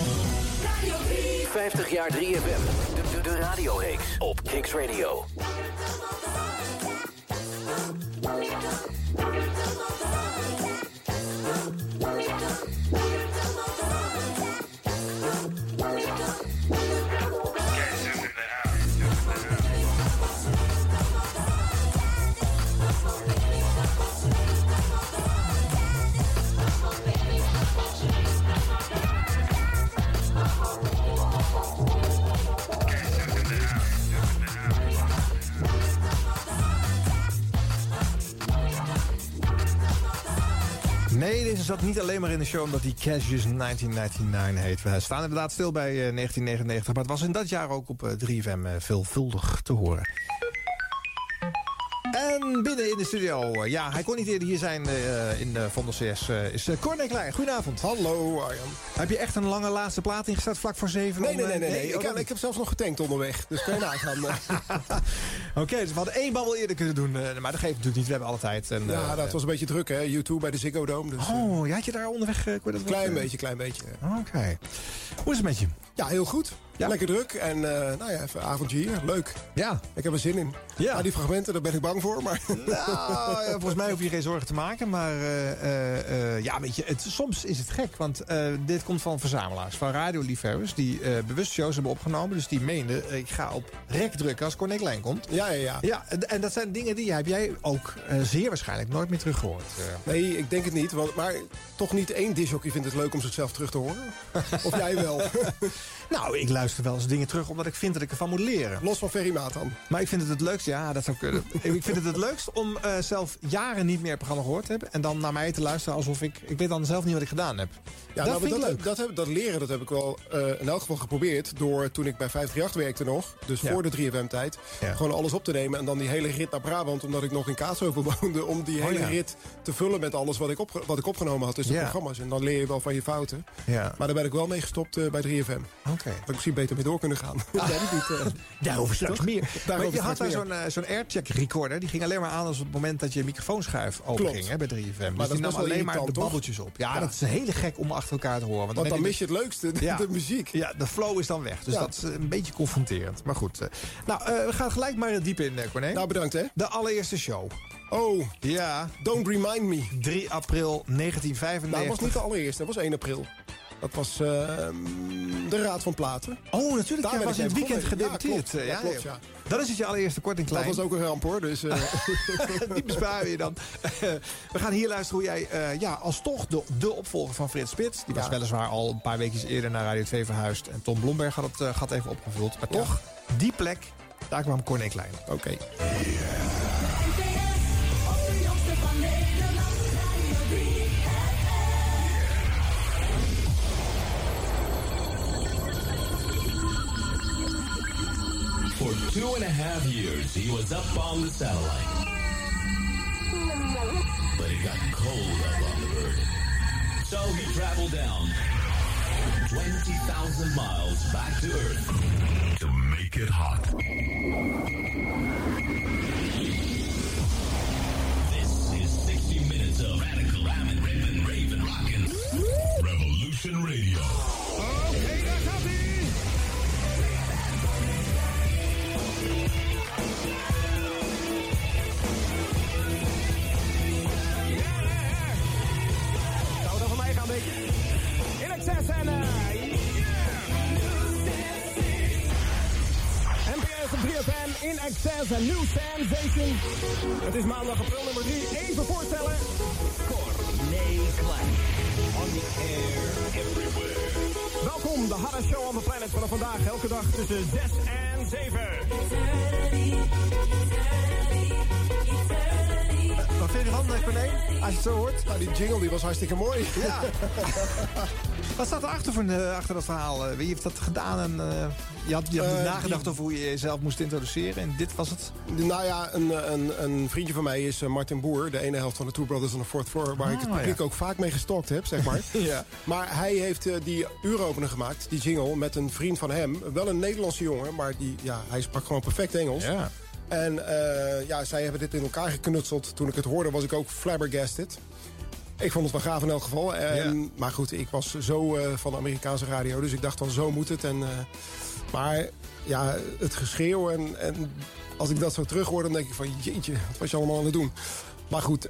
50 jaar 3FM. De, de, de radioreeks op Kicks Radio. Nee, deze zat niet alleen maar in de show omdat die Cassius 1999 heet. We staan inderdaad stil bij eh, 1999, maar het was in dat jaar ook op eh, 3FM eh, veelvuldig te horen. En binnen in de studio, eh, ja, hij kon niet eerder hier zijn eh, in de Vondel CS, is uh, Corné Klein. Goedenavond. Hallo Arjan. Heb je echt een lange laatste plaat ingestart vlak voor zeven? Nee, om, nee, nee. nee, nee. oh, Ik, ik heb zelfs nog getankt onderweg. Dus kan je nagaan. Oké, dus we hadden één babbel eerder kunnen doen. maar dat geeft natuurlijk niet. We hebben alle tijd. En, ja, dat was een beetje druk hè. U2 bij de Ziggo Dome. Dus, Oh, ja, had je daar onderweg... Uh, klein beetje, klein beetje. Oké. Hoe is het met je? Ja, heel goed. Lekker druk. En uh, nou ja, even een avondje hier. Leuk. Ja. Ik heb er zin in. Ja. die fragmenten, daar ben ik bang voor. Maar... Nou, ja, volgens mij hoef je geen zorgen te maken. Maar uh, uh, ja, weet je, het, soms is het gek. Want dit komt van verzamelaars, van radioliefhebbers... die bewust shows hebben opgenomen. Dus die meenden, ik ga op rek drukken als Corné Klein komt. Ja, ja, ja. ja en, en dat zijn dingen die heb jij ook zeer waarschijnlijk nooit meer teruggehoord. Nee, ik denk het niet. Want, maar toch niet één disjockey vindt het leuk om zichzelf terug te horen. of jij wel? nou, ik luister wel eens dingen terug omdat ik vind dat ik ervan moet leren. Los van Ferry Maat dan? Maar ik vind het het leukst, ja, dat zou kunnen. ik vind het het leukst om uh, zelf jaren niet meer het programma gehoord te hebben... en dan naar mij te luisteren alsof ik... Ik weet dan zelf niet wat ik gedaan heb. Ja, dat nou, vind dat, ik leuk. Dat, heb, dat leren dat heb ik wel uh, in elk geval geprobeerd... door toen ik bij 538 werkte nog, dus Ja. voor de 3FM-tijd... Ja. gewoon alles op te nemen en dan die hele rit naar Brabant... omdat ik nog in Kaatsheuvel woonde... om die Oh, hele ja. rit te vullen met alles wat ik, opge- wat ik opgenomen had tussen de programma's. En dan leer je wel van je fouten. Ja. Maar daar ben ik wel mee gestopt uh, bij 3FM. Oké. Had ik misschien beter mee door kunnen gaan. Ja, die niet, uh, Daarover straks toch? meer. Maar Daarover je had daar zo'n uh, zo'n aircheck recorder. Die ging alleen maar aan als op het moment dat je microfoonschuif open Klopt. ging hè, bij 3FM. Dus dat die nam alleen maar de babbeltjes op. Ja, Ja. dat is heel gek om achter elkaar te horen. Want dan mis je het leukste, de, Ja. de muziek. Ja, de flow is dan weg. Dus Ja. dat is een beetje confronterend. Maar goed. eh, nou, eh, we gaan gelijk maar diep in, eh, Corné. Nou, bedankt hè. De allereerste show. Oh, Ja, don't remind me. 3 april 1995. Nou, dat was niet de allereerste, dat was 1 april. Dat was uh, de Raad van Platen. Oh, natuurlijk. Daar ben was in het weekend gedebuteerd. Ja, eh, klopt, ja, klopt, ja. Dat is het je allereerste korting klein. Dat was ook een ramp hoor. Dus, uh... Die besparen je dan. We gaan hier luisteren hoe jij uh, ja, als toch de, de opvolger van Frits Spits... die was Ja. weliswaar al een paar weken eerder naar Radio 2 verhuisd... en Tom Blomberg had het uh, gat even opgevuld. Maar toch, die plek, daar kwam Corné Klein. Oké. Okay. For two and a half years, he was up on the satellite. But it got cold up on the bird. So he traveled down 20,000 miles back to Earth to make it hot. This is 60 minutes of radical, ramming, ripping, raving, rocking. Revolution Radio. 3FM, In Excess, een new sensation. Het is maandag april nummer 3. Even voorstellen. Corné Klein. On the air, everywhere. Welkom, de hardest show on the planet vanaf vandaag. Elke dag tussen 6 en 7. Vind je ervan, Corné? Als je het zo hoort. Nou, die jingle die was hartstikke mooi. Ja. Wat staat er achter, voor, eh, achter dat verhaal? Eh, Wie heeft dat gedaan? En, eh, je had, je had nagedacht die- over hoe je jezelf moest introduceren. En dit was het? Nou ja, een, een, een vriendje van mij is Martin Boer, de ene helft van de Two Brothers on the Fourth Floor, waar ik het Ah, publiek ja. ook vaak mee gestalkt heb, zeg maar. Ja. Maar hij heeft die uuropener gemaakt, die jingle, met een vriend van hem. Wel een Nederlandse jongen, maar die, ja, hij sprak gewoon perfect Engels. Ja. En eh, ja, zij hebben dit in elkaar geknutseld. Toen ik het hoorde, was ik ook flabbergasted. Ik vond het wel gaaf in elk geval. En, Maar goed, ik was zo eh, van de Amerikaanse radio, dus ik dacht van zo moet het. En, eh, maar ja, het geschreeuw en, en als ik dat zo terug hoor, dan denk ik van jeetje, wat was je allemaal aan het doen? Maar goed,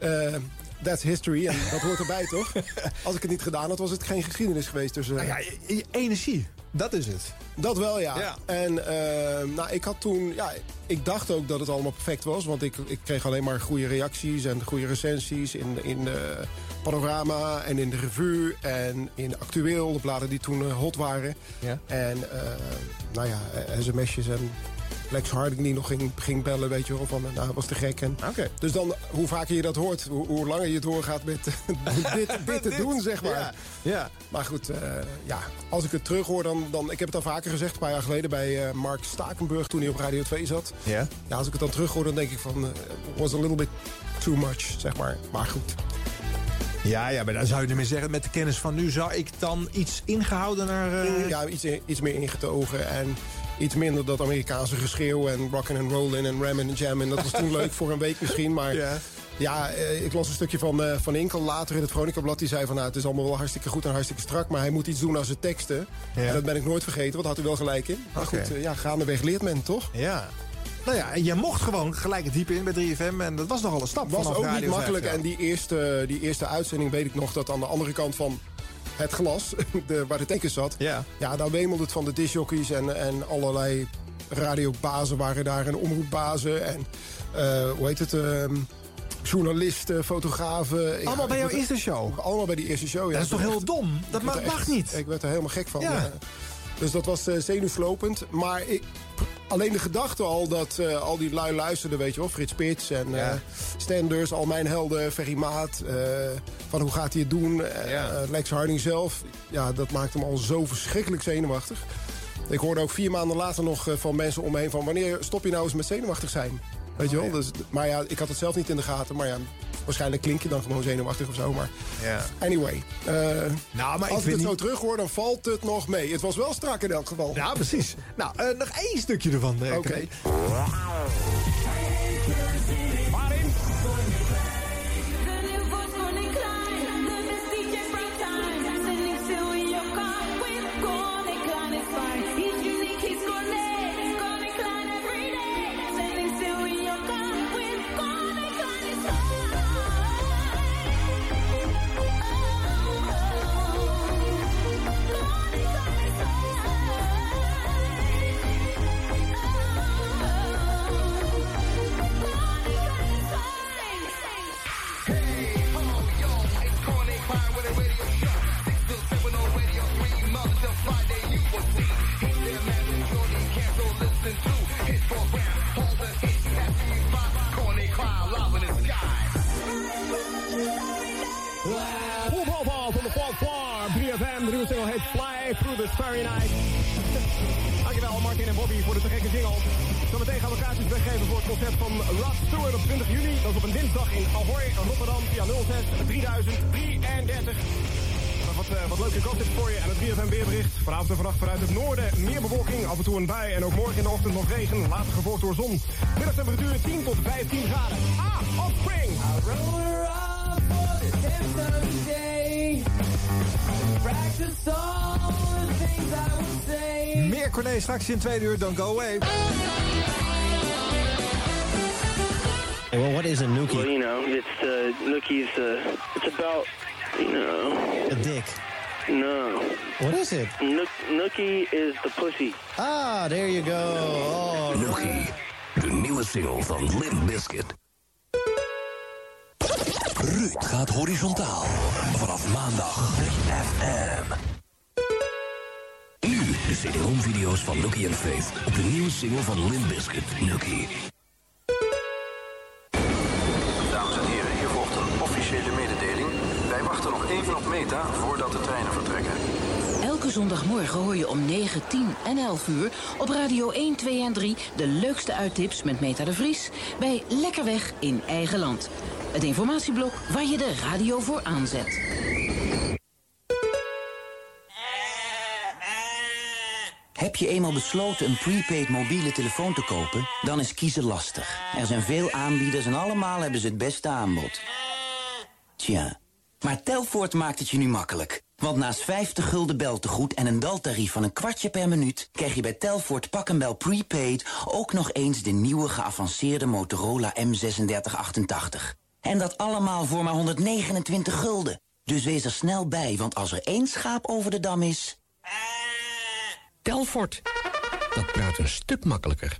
that's history en dat hoort erbij toch? Als ik het niet gedaan had, was het geen geschiedenis geweest. Dus, Nou ja, je- je energie, dat is het. dat wel, ja. Ja. En eh, nou, ik had toen... Ja, ik dacht ook dat het allemaal perfect was. Want ik, ik kreeg alleen maar goede reacties en goede recensies... in, in de Panorama en in de Revue en in Actueel. De bladen die toen eh, hot waren. Ja. En eh, nou ja, eh, sms'jes en... Lex Harding die nog ging, ging bellen, weet je wel, van nou, dat was te gek. En. Dus dan, hoe vaker je dat hoort, hoe, hoe langer je doorgaat met dit, dit te doen, zeg maar. Ja. ja. Maar goed, eh, ja, als ik het terughoor, dan, dan... Ik heb het al vaker gezegd, een paar jaar geleden bij eh, Mark Stakenburg... toen hij op Radio 2 zat. Ja. Ja, als ik het dan terughoor, dan denk ik van... eh, was a little bit too much, zeg maar. Maar goed. Ja, ja, maar dan zou je ermee zeggen, met de kennis van nu zou ik dan iets ingehoudener... eh, Ja, iets, iets meer ingetogen en iets minder dat Amerikaanse geschreeuw... en rockin' and rollin' en rammin' and jammin'. Dat was toen leuk voor een week misschien, maar... Ja. Ja, eh, ik las een stukje van, eh, van Inkel later in het Veronica-blad. Die zei van, nou, het is allemaal wel hartstikke goed en hartstikke strak... maar hij moet iets doen aan zijn teksten. Ja. En dat ben ik nooit vergeten, want had hij wel gelijk in. Maar goed, eh, ja, gaandeweg leert men, toch? Ja. Nou ja, en je mocht gewoon gelijk het diep in bij 3FM. En dat was nogal een stap was ook niet makkelijk. 5, En die eerste, die eerste uitzending weet ik nog dat aan de andere kant van het glas, de, waar de tanker zat... Ja. ja, daar wemelde het van de disjockeys en, en allerlei radiobazen waren daar en omroepbazen. En eh, hoe heet het... ehm, journalisten, fotografen. Ja, Allemaal bij jouw eerste show? Allemaal bij die eerste show, ja. Dat is toch heel dom? Dat mag, mag niet. Ik werd er helemaal gek van. Ja. Dus dat was eh, zenuwslopend. Maar ik, alleen de gedachte al dat eh, al die lui luisterden, weet je wel. Frits Spits en Ja. eh, Stenders, al mijn helden, Ferry Maat. van hoe gaat hij het doen? Ja. Lex Harding zelf. Ja, dat maakte me al zo verschrikkelijk zenuwachtig. Ik hoorde ook vier maanden later nog van mensen om me heen van... wanneer stop je nou eens met zenuwachtig zijn? Weet je wel? Dus, maar ja, ik had het zelf niet in de gaten. Maar ja, waarschijnlijk klink je dan gewoon zenuwachtig of zo. Maar Ja. anyway. eh, Nou, maar als ik het zo terug hoor, dan valt het nog mee. Het was wel strak in elk geval. Ja, precies. Nou, eh, nog één stukje ervan. eh, Oké. Full profile from the fourth floor. 3FM, de nieuwe single heet Fly Through the Starry Night. Dankjewel Martin en Bobby voor de te gekke jingle. Zometeen gaan kaartjes weggeven voor het concert van Rod Stewart op 20 juni. Dat is op een dinsdag in Ahoy, Rotterdam via 06 3033. Maar Wat, wat leuke content voor je en het 3FM weerbericht. Vanavond en vannacht vanuit het noorden meer bewolking, af en toe een bui en ook morgen in de ochtend nog regen, later gevolgd door zon. Middagtemperatuur 10 tot 15 graden. Ah, Offspring! Meer Corné straks in twee uur. Don't go away. Well, what is a nookie? Well, you know, it's uh, Nookie's. Uh, it's about, you know. A dick. No. What is it? Nook, Nookie is the pussy. Ah, there you go. Oh, Nookie, de nieuwe single from Limp Bizkit. Ruud gaat horizontaal. Vanaf maandag. FM. Nu de CD-home video's van Lucky and Faith. Op de nieuwe single van Limp Bizkit, Lucky. Dames en heren, hier volgt een officiële mededeling. Wij wachten nog even op Meta voordat de treinen vertrekken. Elke zondagmorgen hoor je om 9, 10 en 11 uur op Radio 1, 2 en 3 de leukste uittips met Meta de Vries bij Lekker Weg in eigen land. Het informatieblok waar je de radio voor aanzet. Heb je eenmaal besloten een prepaid mobiele telefoon te kopen? Dan is kiezen lastig. Er zijn veel aanbieders en allemaal hebben ze het beste aanbod. Tja, maar Telfort maakt het je nu makkelijk. Want naast 50 gulden beltegoed en een daltarief van een kwartje per minuut... krijg je bij Telfort Pak en Bel Prepaid ook nog eens de nieuwe geavanceerde Motorola M3688. En dat allemaal voor maar 129 gulden. Dus wees er snel bij, want als er één schaap over de dam is... Telfort. Dat praat een stuk makkelijker.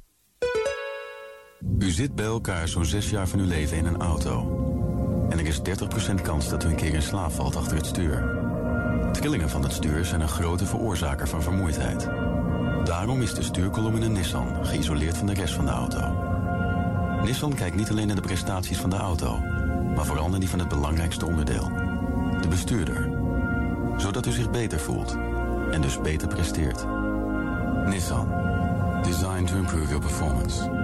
U zit bij elkaar zo'n zes jaar van uw leven in een auto. En er is 30% kans dat u een keer in slaap valt achter het stuur. Trillingen van het stuur zijn een grote veroorzaker van vermoeidheid. Daarom is de stuurkolom in een Nissan geïsoleerd van de rest van de auto. Nissan kijkt niet alleen naar de prestaties van de auto... maar vooral naar die van het belangrijkste onderdeel. De bestuurder. Zodat u zich beter voelt. En dus beter presteert. Nissan. Designed to improve your performance.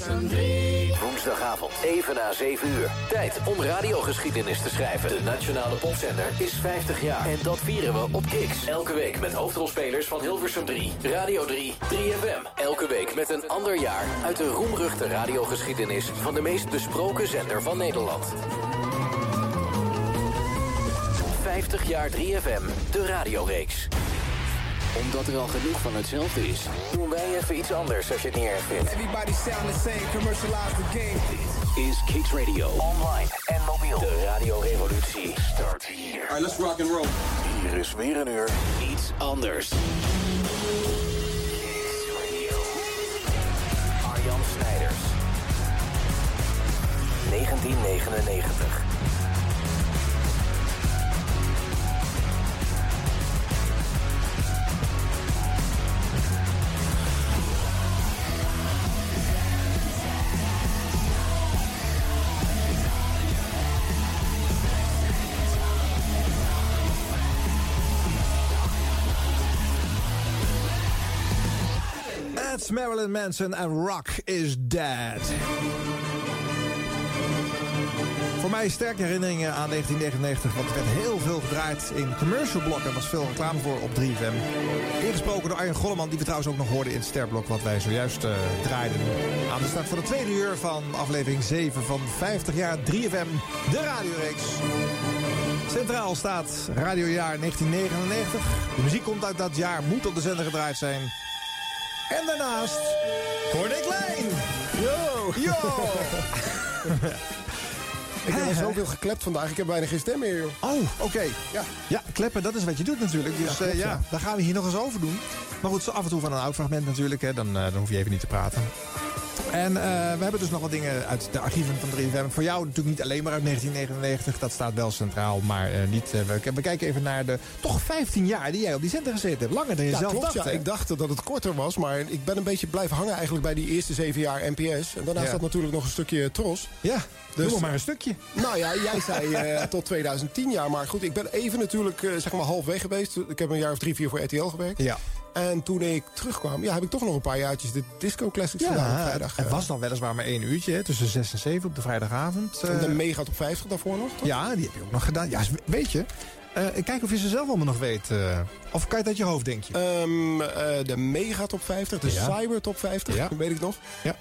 Hilversum 3. Woensdagavond, even na 7 uur. Tijd om radiogeschiedenis te schrijven. De Nationale Popzender is 50 jaar. En dat vieren we op Kix. Elke week met hoofdrolspelers van Hilversum 3, Radio 3, 3FM. Elke week met een ander jaar uit de roemruchte radiogeschiedenis... van de meest besproken zender van Nederland. 50 jaar 3FM, de radioreeks. Omdat er al genoeg van hetzelfde is, doen wij even iets anders als je het niet erg vindt. Everybody sound the same, commercialize the game. Dit is Kicks Radio. Online en mobiel. De radiorevolutie start hier. Alright, let's rock and roll. Hier is weer een uur iets anders. Kicks Radio. Arjan Snijders. 1999. Marilyn Manson en Rock is Dead. Voor mij sterke herinneringen aan 1999, want er werd heel veel gedraaid in commercial blokken. Er was veel reclame voor op 3FM. Ingesproken door Arjen Golleman, die we trouwens ook nog hoorden in het sterblok wat wij zojuist eh, draaiden. Aan de start van de tweede uur van aflevering 7 van 50 jaar 3FM, de radioreeks. Centraal staat radiojaar 1999. De muziek komt uit dat jaar, moet op de zender gedraaid zijn. En daarnaast Corné Klein. Yo! Yo! Ik heb al zoveel geklept vandaag, ik heb bijna geen stem meer, joh. Oh, oké. Ja. ja, kleppen, dat is wat je doet natuurlijk. Dus Ja, klopt, ja, ja. daar gaan we hier nog eens over doen. Maar goed, zo af en toe van een oud fragment natuurlijk. Hè, dan, eh, dan hoef je even niet te praten. En eh, we hebben dus nog wat dingen uit de archieven van 3FM. Voor jou natuurlijk niet alleen maar uit 1999. Dat staat wel centraal. Maar eh, niet, eh, we, we kijken even naar de toch 15 jaar die jij op die zender gezeten hebt. Langer dan je Ja, zelf klopt. dacht. ja. Ik dacht dat het korter was, maar ik ben een beetje blijven hangen eigenlijk bij die eerste zeven jaar NPS. En daarna Ja. staat natuurlijk nog een stukje Tros. Ja, Dus- doe maar een stukje. Nou ja, jij zei tot 2010 jaar. Maar goed, ik ben even natuurlijk zeg maar half weg geweest. Ik heb een jaar of drie, vier voor RTL gewerkt. Ja. En toen ik terugkwam, ja, heb ik toch nog een paar jaartjes de Disco Classics gedaan op Ja, vrijdag. het eh. was dan weliswaar maar één uurtje, hè, tussen 6 en 7 op de vrijdagavond. En de Eh, Mega op 50 daarvoor nog. toch? Ja, die heb je ook nog gedaan. Ja, weet je, eh, kijk of je ze zelf allemaal nog weet. of het uit je hoofd, denk je? Ehm, eh, de Mega Top 50, de Ja. Cyber Top 50, Ja. weet ik nog. Ja.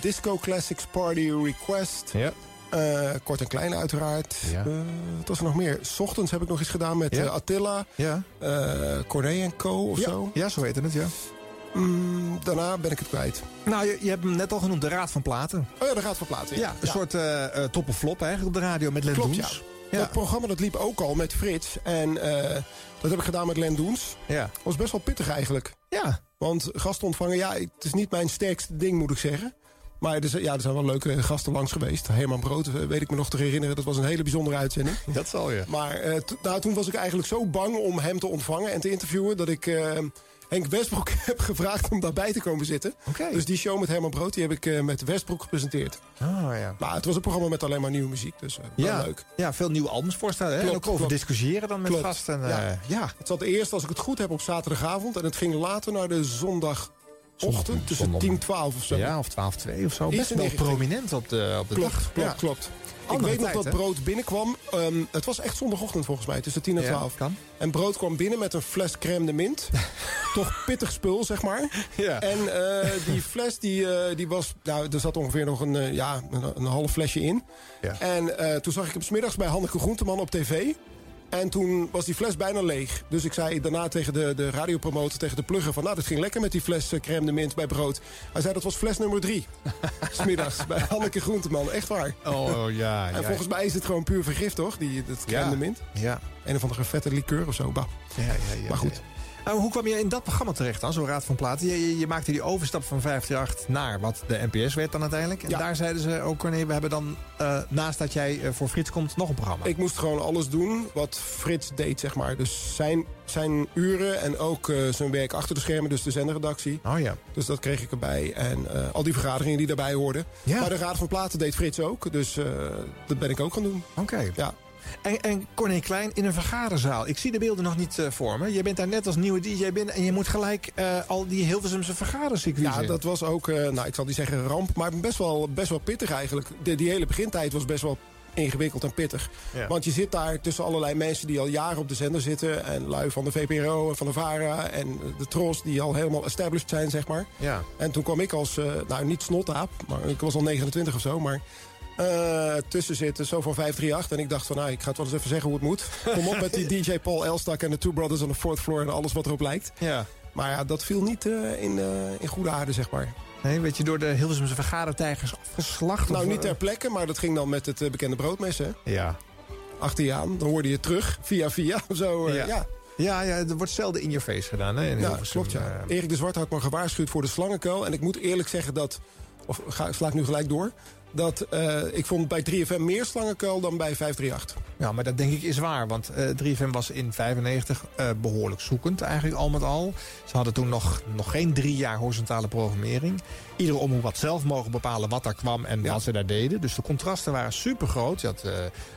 Disco Classics Party Request. Ja. Eh, kort en klein uiteraard. Ja. Eh, wat was er nog meer? 's ochtends heb ik nog iets gedaan met Ja. eh, Attila, Ja. Corné Co of ja. zo. ja, zo heette het, ja. Mm, daarna ben ik het kwijt. Nou, je, je hebt hem net al genoemd, de Raad van Platen. Oh ja, de Raad van Platen. Ja, een soort top of flop eigenlijk op de radio met Len Klopt, ja. Dat programma dat liep ook al met Frits. En dat heb ik gedaan met Len Doens. Ja. was best wel pittig eigenlijk. Ja. Want gasten ontvangen, ja, het is niet mijn sterkste ding, moet ik zeggen. Maar er, zijn- ja, er zijn wel leuke gasten langs geweest. Herman Brood, eh, weet ik me nog te herinneren. Dat was een hele bijzondere uitzending. Dat zal je. Maar nou, toen was ik eigenlijk zo bang om hem te ontvangen en te interviewen... dat ik eh, Henk Westbroek heb gevraagd om daarbij te komen zitten. Dus die show met Herman Brood die heb ik met Westbroek gepresenteerd. Oh, ja. Maar het was een programma met alleen maar nieuwe muziek, dus wel Ja, leuk. ja, veel nieuwe albums voorstellen. Hè? en ook over discussiëren dan met Klopt. gasten. En, ja. ja. Het zat eerst, als ik het goed heb, op zaterdagavond. En het ging later naar de zondagochtend tussen zondag- 10 en 12 of zo. Ja, of 12, 2 of zo. Best wel prominent op de, op de Klopt, dag. klopt, Ja. klopt. Andere ik weet tijd, nog dat hè? Brood binnenkwam. Ehm, het was echt zondagochtend volgens mij, tussen 10 en Ja, 12. kan. En Brood kwam binnen met een fles crème de mint. Toch pittig spul, zeg maar. Ja. En eh, die fles, die, eh, die was... Nou, er zat ongeveer nog een, eh, ja, een, een half flesje in. Ja. En toen zag ik hem smiddags bij Hanneke Groenteman op tv. En toen was die fles bijna leeg. Dus ik zei daarna tegen de, de radiopromotor, tegen de plugger... van nou, dat ging lekker met die fles eh, crème de mint bij brood. Hij zei dat was fles nummer drie. Smiddags bij Hanneke Groenteman. Echt waar. Oh, ja. En ja. volgens mij is het gewoon puur vergif, toch? Die, dat crème Ja. de mint. Ja. Een of andere vette liqueur of zo. Bah. Ja, ja, ja, Maar goed. Nou, hoe kwam je in dat programma terecht dan, zo'n Raad van Platen? Je, je, je maakte die overstap van 538 naar wat de NPS werd dan uiteindelijk. En Ja. daar zeiden ze ook, nee, we hebben dan, eh, naast dat jij eh, voor Frits komt, nog een programma. Ik moest gewoon alles doen wat Frits deed, zeg maar. Dus zijn, zijn uren en ook eh, zijn werk achter de schermen, dus de zenderredactie. Oh ja. Dus dat kreeg ik erbij. En al die vergaderingen die daarbij hoorden. Ja. Maar de Raad van Platen deed Frits ook. Dus dat ben ik ook gaan doen. Oké. Ja. En, en Corné Klein in een vergaderzaal. Ik zie de beelden nog niet eh, voor me. Je bent daar net als nieuwe DJ binnen en je moet gelijk eh, al die Hilversumse vergadercircuits Ja, in. dat was ook, eh, nou ik zal niet zeggen ramp, maar best wel, best wel pittig eigenlijk. De, die hele begintijd was best wel ingewikkeld en pittig. Ja. Want je zit daar tussen allerlei mensen die al jaren op de zender zitten. En lui van de VPRO en van de VARA en de Tros die al helemaal established zijn, zeg maar. Ja. En toen kwam ik als, eh, nou niet snotaap, maar ik was al 29 of zo, maar... eh, tussen zitten, zo van 538. En ik dacht van, nou, ik ga het wel eens even zeggen hoe het moet. Kom op met die DJ Paul Elstak en de Two Brothers on the Fourth Floor... en alles wat erop lijkt. Ja. Maar ja, dat viel niet eh, in, eh, in goede aarde, zeg maar. Nee, werd je door de Hilversumse vergadertijgers afgeslacht? Nou, of, niet ter plekke, maar dat ging dan met het bekende broodmes, hè. Ja. Achter je aan, dan hoorde je terug, via via, zo. Ja. ja. Ja, ja, er wordt zelden in je face gedaan. Hè, in Ja, klopt, ja. Erik de Zwart had me gewaarschuwd voor de slangenkuil. En ik moet eerlijk zeggen dat... Of ga, sla ik nu gelijk door? Dat eh, ik vond bij 3FM meer slangenkuil dan bij 538. Ja, maar dat denk ik is waar. Want eh 3FM was in 95 eh, behoorlijk zoekend eigenlijk al met al. Ze hadden toen nog, nog geen drie jaar horizontale programmering. Iedere omroep had zelf mogen bepalen wat daar kwam en wat ze daar deden. Dus de contrasten waren super groot. Je had eh,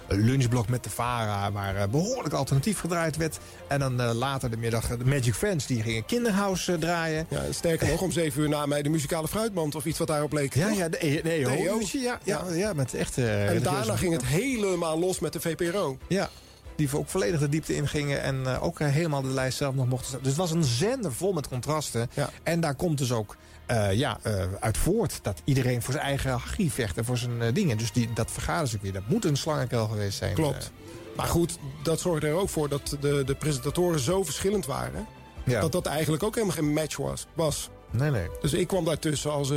een lunchblok met de Vara waar eh, behoorlijk alternatief gedraaid werd. En dan eh, later de middag eh, de Magic Friends die gingen Kinderhouse eh, draaien. Ja, sterker nog, om 7 uur na mij de muzikale fruitmand of iets wat daarop leek. Ja, toch? ja, de, E- de EO. Ja, ja, ja, met echt... eh, En daarna ging het helemaal los met de VPRO. Ja, die ook volledig de diepte ingingen en eh, ook eh, helemaal de lijst zelf nog mochten staan. Dus het was een zender vol met contrasten. En daar komt dus ook ja, uit voort dat iedereen voor zijn eigen hachie vecht en voor zijn dingen. Dus die, dat vergaderstuk dat moet een slangenkuil geweest zijn. Klopt. Maar goed, dat zorgde er ook voor dat de, de presentatoren zo verschillend waren... Ja. dat dat eigenlijk ook helemaal geen match was. was. Nee, nee. Dus ik kwam daartussen als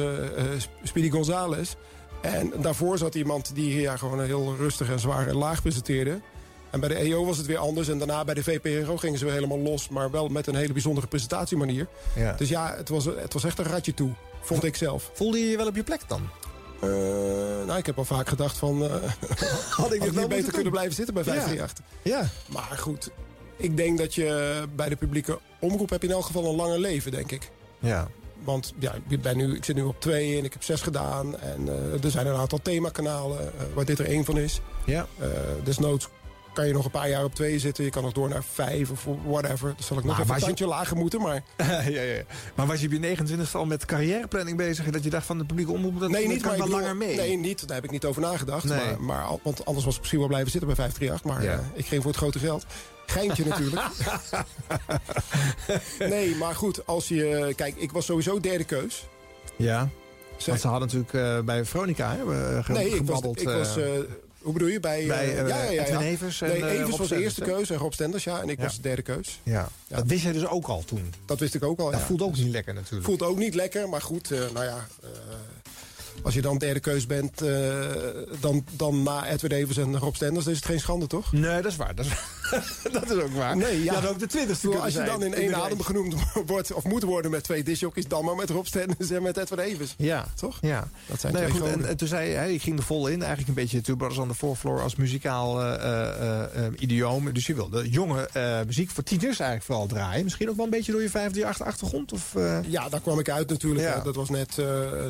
Speedy Gonzales. En daarvoor zat iemand die ja, gewoon heel rustig en zwaar en laag presenteerde. En bij de EO was het weer anders. En daarna bij de VPRO gingen ze weer helemaal los. Maar wel met een hele bijzondere presentatiemanier. Ja. Dus ja, het was, het was echt een ratje toe. Vond ik zelf. Voelde je je wel op je plek dan? Eh, nou, ik heb al vaak gedacht van... eh, had ik niet beter kunnen blijven zitten bij Ja. 538. Ja. Maar goed, ik denk dat je bij de publieke omroep... heb je in elk geval een langer leven, denk ik. Ja. Want ja, ik, ben nu, ik zit nu op twee en ik heb zes gedaan. En eh, er zijn een aantal themakanalen eh, waar dit er één van is. Ja. Eh, desnoods kan je nog een paar jaar op twee zitten. Je kan nog door naar vijf of whatever. Dan zal ik nog Maar even was een je- tandje lager moeten. Maar ja, ja, ja. Maar was je op je 29 al met carrièreplanning bezig? Dat je dacht van de publieke omroep, dat, nee, dat niet, kan maar wel ik bedoel- langer mee? Nee, niet. Daar heb ik niet over nagedacht. Nee. Maar, maar, want anders was ik misschien wel blijven zitten bij 538. Maar Ja. eh, ik ging voor het grote geld. Geintje natuurlijk. nee, maar goed. Als je... Kijk, ik was sowieso derde keus. Ja. Want ze hadden natuurlijk eh, bij Veronica hè, ge- Nee, ik was, gebabbeld. ik was eh, eh, hoe bedoel je? Bij, bij, eh, eh, ja, ja, ja, ja. Evers en, nee, eh, Evers Rob was de eerste keus en Rob Stenders, ja. En ik Ja. was de derde keus. ja. dat wist jij dus ook al toen. Dat wist ik ook al, Dat voelt ook niet lekker natuurlijk. Voelt ook niet lekker, maar goed, eh, nou ja... als je dan derde keus bent, eh, dan, dan na Edwin Evers en Rob Stenders... is het geen schande, toch? Nee, dat is waar. Dat is dat is ook waar. Nee, ja. Ook de twintigste Als je zijn. dan in één adem genoemd wordt of moet worden met twee disjockeys... dan maar met Rob Stenders en met Edward Evers. Ja. Toch? Ja. Dat zijn Nou ja, twee goed, en, toen zei hij, ik ging er vol in. Eigenlijk een beetje Two Brothers on the Fourth Floor als muzikaal eh, idioom. Dus je wilde jonge muziek voor tieners eigenlijk vooral draaien. Misschien ook wel een beetje door je 538 achtergrond? Of? Ja, daar kwam ik uit natuurlijk. Ja. Dat was net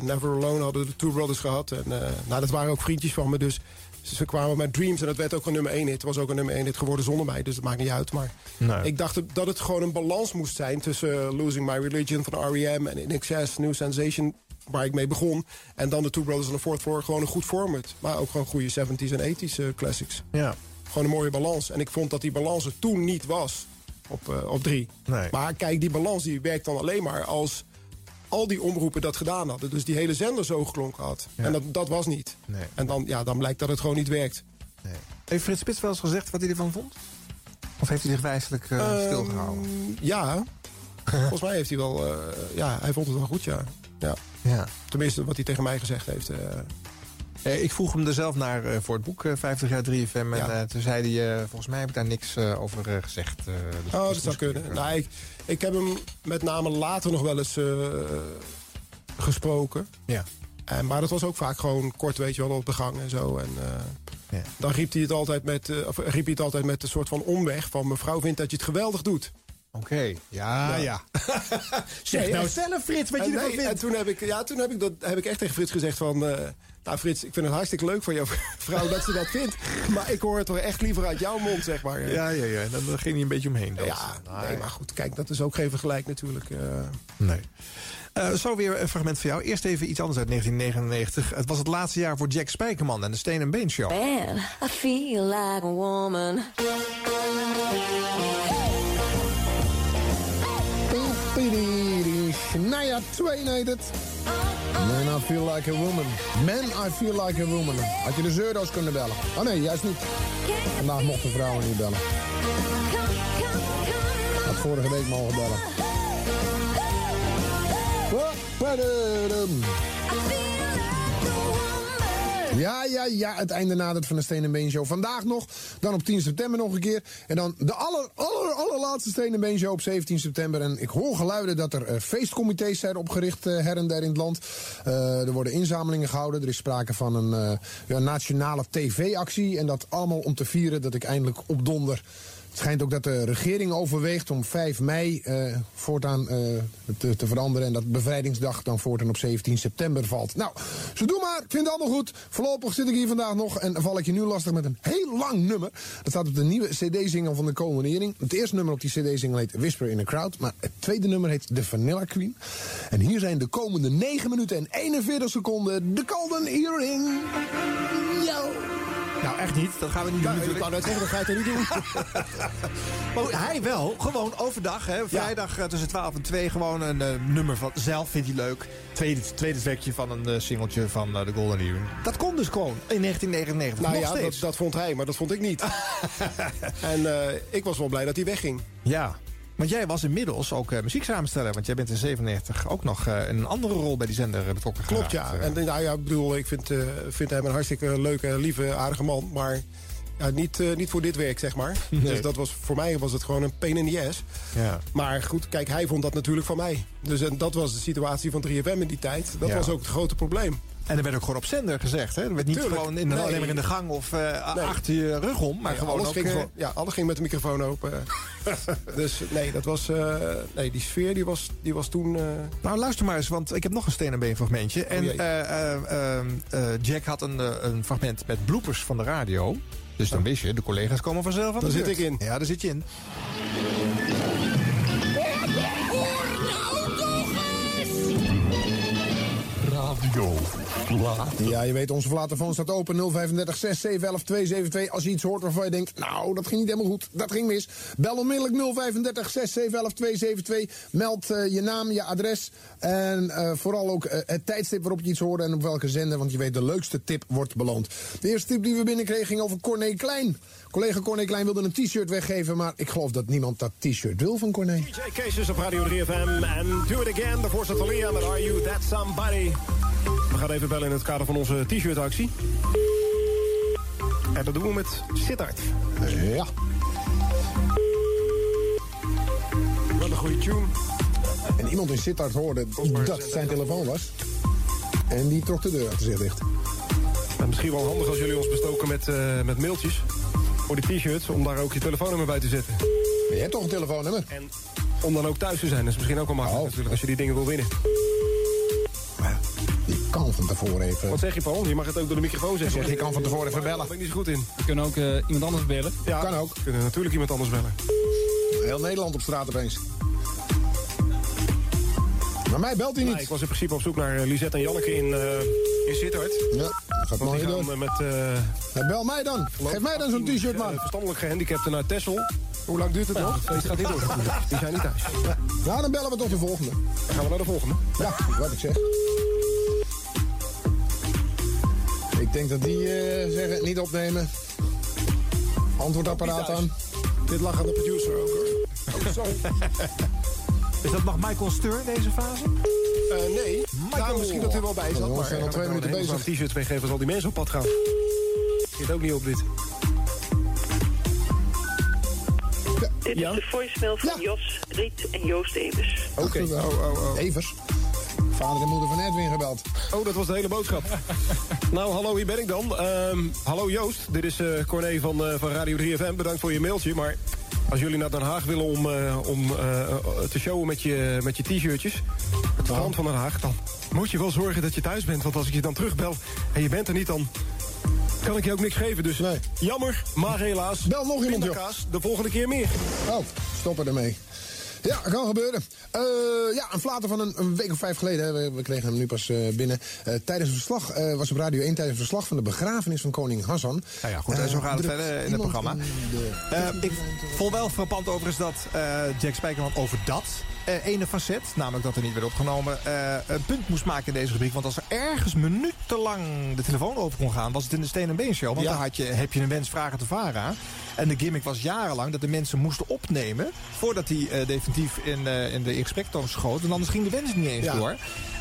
Never Alone hadden de Two Brothers gehad. En, eh, nou, dat waren ook vriendjes van me. Dus ze kwamen met Dreams en dat werd ook een nummer 1 hit. Het was ook een nummer 1 hit geworden zonder mij. Dus dat maakt niet uit. Maar Nee. ik dacht dat het gewoon een balans moest zijn... tussen eh, Losing My Religion van R.E.M. en In Excess, New Sensation... waar ik mee begon. En dan de Two Brothers on the Fourth Floor. Gewoon een goed format. Maar ook gewoon goede 70s en 80s eh, classics. Ja. Gewoon een mooie balans. En ik vond dat die balans er toen niet was op, op drie. Nee. Maar kijk, die balans die werkt dan alleen maar als al die omroepen dat gedaan hadden. Dus die hele zender zo geklonken had. Ja. En dat, dat was niet. Nee. En dan, ja, dan blijkt dat het gewoon niet werkt. Nee. Heeft Frits Spits wel eens gezegd wat hij ervan vond? Of heeft hij zich wijselijk eh, Ehm, stilgehouden? Ja. Volgens mij heeft hij wel... eh, ja, hij vond het wel goed, ja. ja. Ja. Tenminste, wat hij tegen mij gezegd heeft. eh. Eh, ik vroeg hem er zelf naar eh, voor het boek eh, 50 jaar 3FM. En Ja. eh, toen zei hij, eh, volgens mij heb ik daar niks eh, over eh, gezegd. eh, dus oh, dat zou kunnen. Nou, ik, ik heb hem met name later nog wel eens eh, gesproken. Ja. En, maar dat was ook vaak gewoon kort, weet je wel, op de gang en zo. En, eh, Ja. Dan riep hij, het altijd met, eh, of, riep hij het altijd met een soort van omweg van... mevrouw vindt dat je het geweldig doet. Oké, ja, ja. zeg Nee, nou zelf, Frits, wat je ervan nee, vindt. En toen heb ik, ja, toen heb ik, dat, heb ik echt tegen Frits gezegd van... eh, nou Frits, ik vind het hartstikke leuk van jouw vrouw dat ze dat vindt. Maar ik hoor het toch echt liever uit jouw mond, zeg maar. Ja, ja, ja. Dan dan ging hij een beetje omheen. dansen. Ja, nee, maar goed, kijk, dat is ook geen vergelijk natuurlijk. eh. Nee. Eh, zo weer een fragment van jou. Eerst even iets anders uit 1999. Het was het laatste jaar voor Jack Spijkerman en de Steen en Been Show. Man, I feel like a woman. Shania Twain heet het. Man, I feel like a woman. Man, I feel like a woman. Had je de zeurdoos kunnen bellen? Oh nee, juist niet. Vandaag mochten vrouwen niet bellen. Had vorige week mogen bellen. Ja, ja, ja, het einde nadert van de Steen en Been Show. Vandaag nog, dan op 10 september nog een keer. En dan de aller, aller, allerlaatste Steen en Been Show op 17 september. En ik hoor geluiden dat er eh, feestcomité's zijn opgericht eh, her en der in het land. Eh, er worden inzamelingen gehouden. Er is sprake van een ja, nationale tv-actie. En dat allemaal om te vieren dat ik eindelijk opdonder. Het schijnt ook dat de regering overweegt om 5 mei eh, voortaan eh, te, te veranderen. En dat bevrijdingsdag dan voortaan op 17 september valt. Nou, zo doe maar. Ik vind het allemaal goed. Voorlopig zit ik hier vandaag nog en val ik je nu lastig met een heel lang nummer. Dat staat op de nieuwe CD-single van de Colonering. Het eerste nummer op die CD-single heet Whisper in a Crowd. Maar het tweede nummer heet The Vanilla Queen. En hier zijn de komende 9 minuten en 41 seconden de Golden Earring. Yo. Nou, echt niet. Dat gaan we niet doen ik zeggen, dat ga je toch niet doen? Maar hij wel. Gewoon overdag. Hè. Vrijdag eh, tussen 12 en 2 gewoon een eh, nummer van zelf vindt hij leuk. Tweede, tweede trackje van een eh, singeltje van de Golden Earring. Dat kon dus gewoon in 1999. Nou Nog ja, steeds. dat, dat vond hij, maar dat vond ik niet. en ik was wel blij dat hij wegging. Ja. Want jij was inmiddels ook uh, muzieksamensteller. Want jij bent in 97 ook nog uh, in een andere rol bij die zender uh, betrokken Klopt, geraakt. ja. En nou ja, ik bedoel, ik vind, uh, vind hem een hartstikke leuke, lieve, aardige man. Maar ja, niet, uh, niet voor dit werk, zeg maar. Nee. Dus dat was, voor mij was het gewoon een pain in the ass. Ja. Maar goed, kijk, hij vond dat natuurlijk van mij. Dus en dat was de situatie van 3FM in die tijd. Dat ja. was ook het grote probleem. En er werd ook gewoon op zender gezegd. Hè? Er werd niet Tuurlijk. gewoon in Nee. alleen maar in de gang of uh, nee. achter je rug om. Maar nee, gewoon alles ook, ging uh... gewoon, Ja, alles ging met de microfoon open. dus nee, dat was, uh, nee, die sfeer die was, die was toen... Nou, luister maar eens, want ik heb nog een steen en been fragmentje. Oh, en uh, Jack had een, een fragment met bloopers van de radio. Dus dan wist je, de collega's komen vanzelf aan Daar zit ik in. Ja, daar zit je in. Ja, je weet, onze vlaterfoon staat open 035 6711 272. Als je iets hoort waarvan je denkt, nou, dat ging niet helemaal goed, dat ging mis. Bel onmiddellijk 035 6711 272. Meld uh, je naam, je adres en uh, vooral ook uh, het tijdstip waarop je iets hoorde en op welke zender, want je weet, de leukste tip wordt beloond. De eerste tip die we binnenkregen ging over Corné Klein. Collega Corné Klein wilde een t-shirt weggeven... maar ik geloof dat niemand dat t-shirt wil van Corné. DJ Cases op Radio 3FM en Do It Again. De voorzitter met Are You That Somebody. We gaan even bellen in het kader van onze t-shirt-actie. En dat doen we met Sittard. Ja. Wat een goede tune. En iemand in Sittard hoorde dat zijn telefoon was. En die trok de deur achter zich dicht. Nou, misschien wel handig als jullie ons bestoken met, eh, met mailtjes. Voor die t-shirts, om daar ook je telefoonnummer bij te zetten. Je hebt toch een telefoonnummer? En om dan ook thuis te zijn, dat is misschien ook wel makkelijk natuurlijk, als je die dingen wil winnen. Je kan van tevoren even... Wat zeg je, Paul? Je mag het ook door de microfoon zeggen. Zeg, je kan van tevoren even bellen. Daar ben ik niet zo goed in. We kunnen ook eh, iemand anders bellen. Ja, Kan ook. We kunnen natuurlijk iemand anders bellen. Heel Nederland op straat opeens. Maar mij belt hij Nou, niet. ik was in principe op zoek naar eh, Lisette en Janneke in, eh in Sittard. Ja, dat gaat mooi eh, met... eh, Ja, bel mij dan. Geef mij dan zo'n t-shirt, man. verstandelijk gehandicapten naar Texel. Hoe lang duurt het nog? Het feest gaat niet door. Die zijn niet thuis. Nou, dan bellen we toch de volgende. Dan gaan we naar de volgende. Ja, wat ik zeg. Ik denk dat die zeggen niet opnemen. Antwoordapparaat aan. Dit lag aan de producer ook hoor. Oh, sorry. Is dat nog Michael Steur deze fase? Eh, nee, nou, misschien dat hij wel bij zat. we Maar zijn al twee minuten bezig. Als t-shirts meegeven, zal die mensen op pad gaan. Zit ook niet op dit. Dit is de voicemail van Jos, Riet en Joost Evers. Oké. Oh, oh, oh. Evers. Vader en moeder van Edwin gebeld. Oh, dat was de hele boodschap. nou, hallo, hier ben ik dan. Ehm, hallo Joost, dit is eh Corné van, eh, van Radio 3FM. Bedankt voor je mailtje, maar... Als jullie naar Den Haag willen om, eh, om te showen met je, met je t-shirtjes... het strand van Den Haag, dan moet je wel zorgen dat je thuis bent. Want als ik je dan terugbel en je bent er niet, dan kan ik je ook niks geven. Dus jammer, maar helaas. Bel nog iemand. Pindakaas, de volgende keer meer. Oh, stoppen ermee. Ja, kan gebeuren. Eh, ja, een flater van een, een week of vijf geleden. hè. We, we kregen hem nu pas eh, binnen. Eh, tijdens een verslag, was op Radio 1 tijdens een verslag van de begrafenis van koning Hassan. Nou ja, goed, zo gaat het verder in het programma. in de- ik vond wel frappant overigens dat Jack Spijkerman over dat eh, ene facet, namelijk dat er niet werd opgenomen, eh, een punt moest maken in deze rubriek. Want als er ergens minutenlang de telefoon over kon gaan, was het in de Steen en Been Show. Want Ja. dan had je, heb je een wens vragen te varen. En de gimmick was jarenlang dat de mensen moesten opnemen voordat hij eh, definitief in, in de inspector schoot. En anders ging de wens niet eens Ja. door.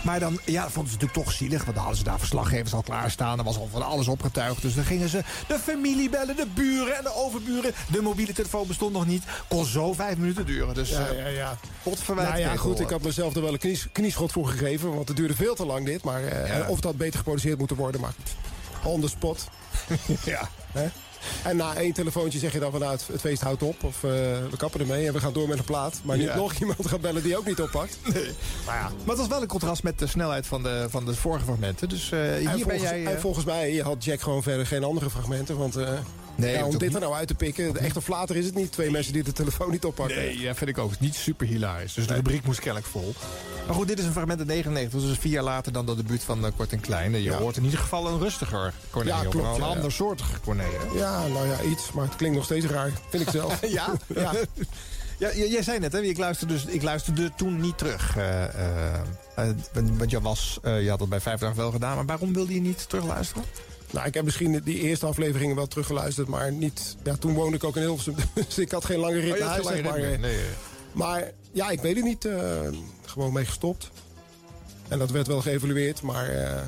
Maar dan ja, dat vonden ze natuurlijk toch zielig. Want dan hadden ze daar verslaggevers al klaarstaan. Er was al van alles opgetuigd. Dus dan gingen ze de familie bellen, de buren en de overburen. De mobiele telefoon bestond nog niet. Kon zo vijf minuten duren. Dus Ja, ja, ja. pot verwijt. Nou ja, goed, ik had mezelf er wel een knies, knieschot voor gegeven. Want het duurde veel te lang dit. Maar eh, Ja. of het had beter geproduceerd moeten worden. Maar on the spot. ja. Hè? En na één telefoontje zeg je dan van nou, het, feest houdt op. Of eh, we kappen ermee en we gaan door met een plaat. Maar niet Ja. nog iemand gaan bellen die ook niet oppakt. Nee. Maar, ja. maar het was wel een contrast met de snelheid van de, van de vorige fragmenten. Dus eh, hier en, ben volgens, jij... eh, en volgens mij had Jack gewoon verder geen andere fragmenten. Want eh, Nee, ja, om dit er nou uit te pikken, de echte flater is het niet. Twee mensen die de telefoon niet oppakken. Nee, ja, vind ik ook. Niet super hilarisch. Dus de rubriek moest kennelijk vol. Maar goed, dit is een fragment uit 99. Dus vier jaar later dan de debuut van eh, Kort en Klein. Je Ja. hoort in ieder geval een rustiger Corné. Ja, of klopt, Een ja, ja. ander soortig Corné. hè? Ja, nou ja, iets. Maar het klinkt nog steeds raar. Vind ik zelf. Ja? ja. Ja, jij zei net, hè, ik luisterde, dus, ik luisterde toen niet terug. eh, eh, eh, want je, was, eh, je had het bij vijf dagen wel gedaan, maar waarom wilde je niet terugluisteren? Nou, ik heb misschien die eerste afleveringen wel teruggeluisterd, maar niet... Ja, toen woonde ik ook in Hilversum, dus ik had geen lange rit Oh, naar huis, zeg maar. meer. Nee, Maar ja, ik weet het niet. eh, gewoon mee gestopt. En dat werd wel geëvalueerd, maar eh,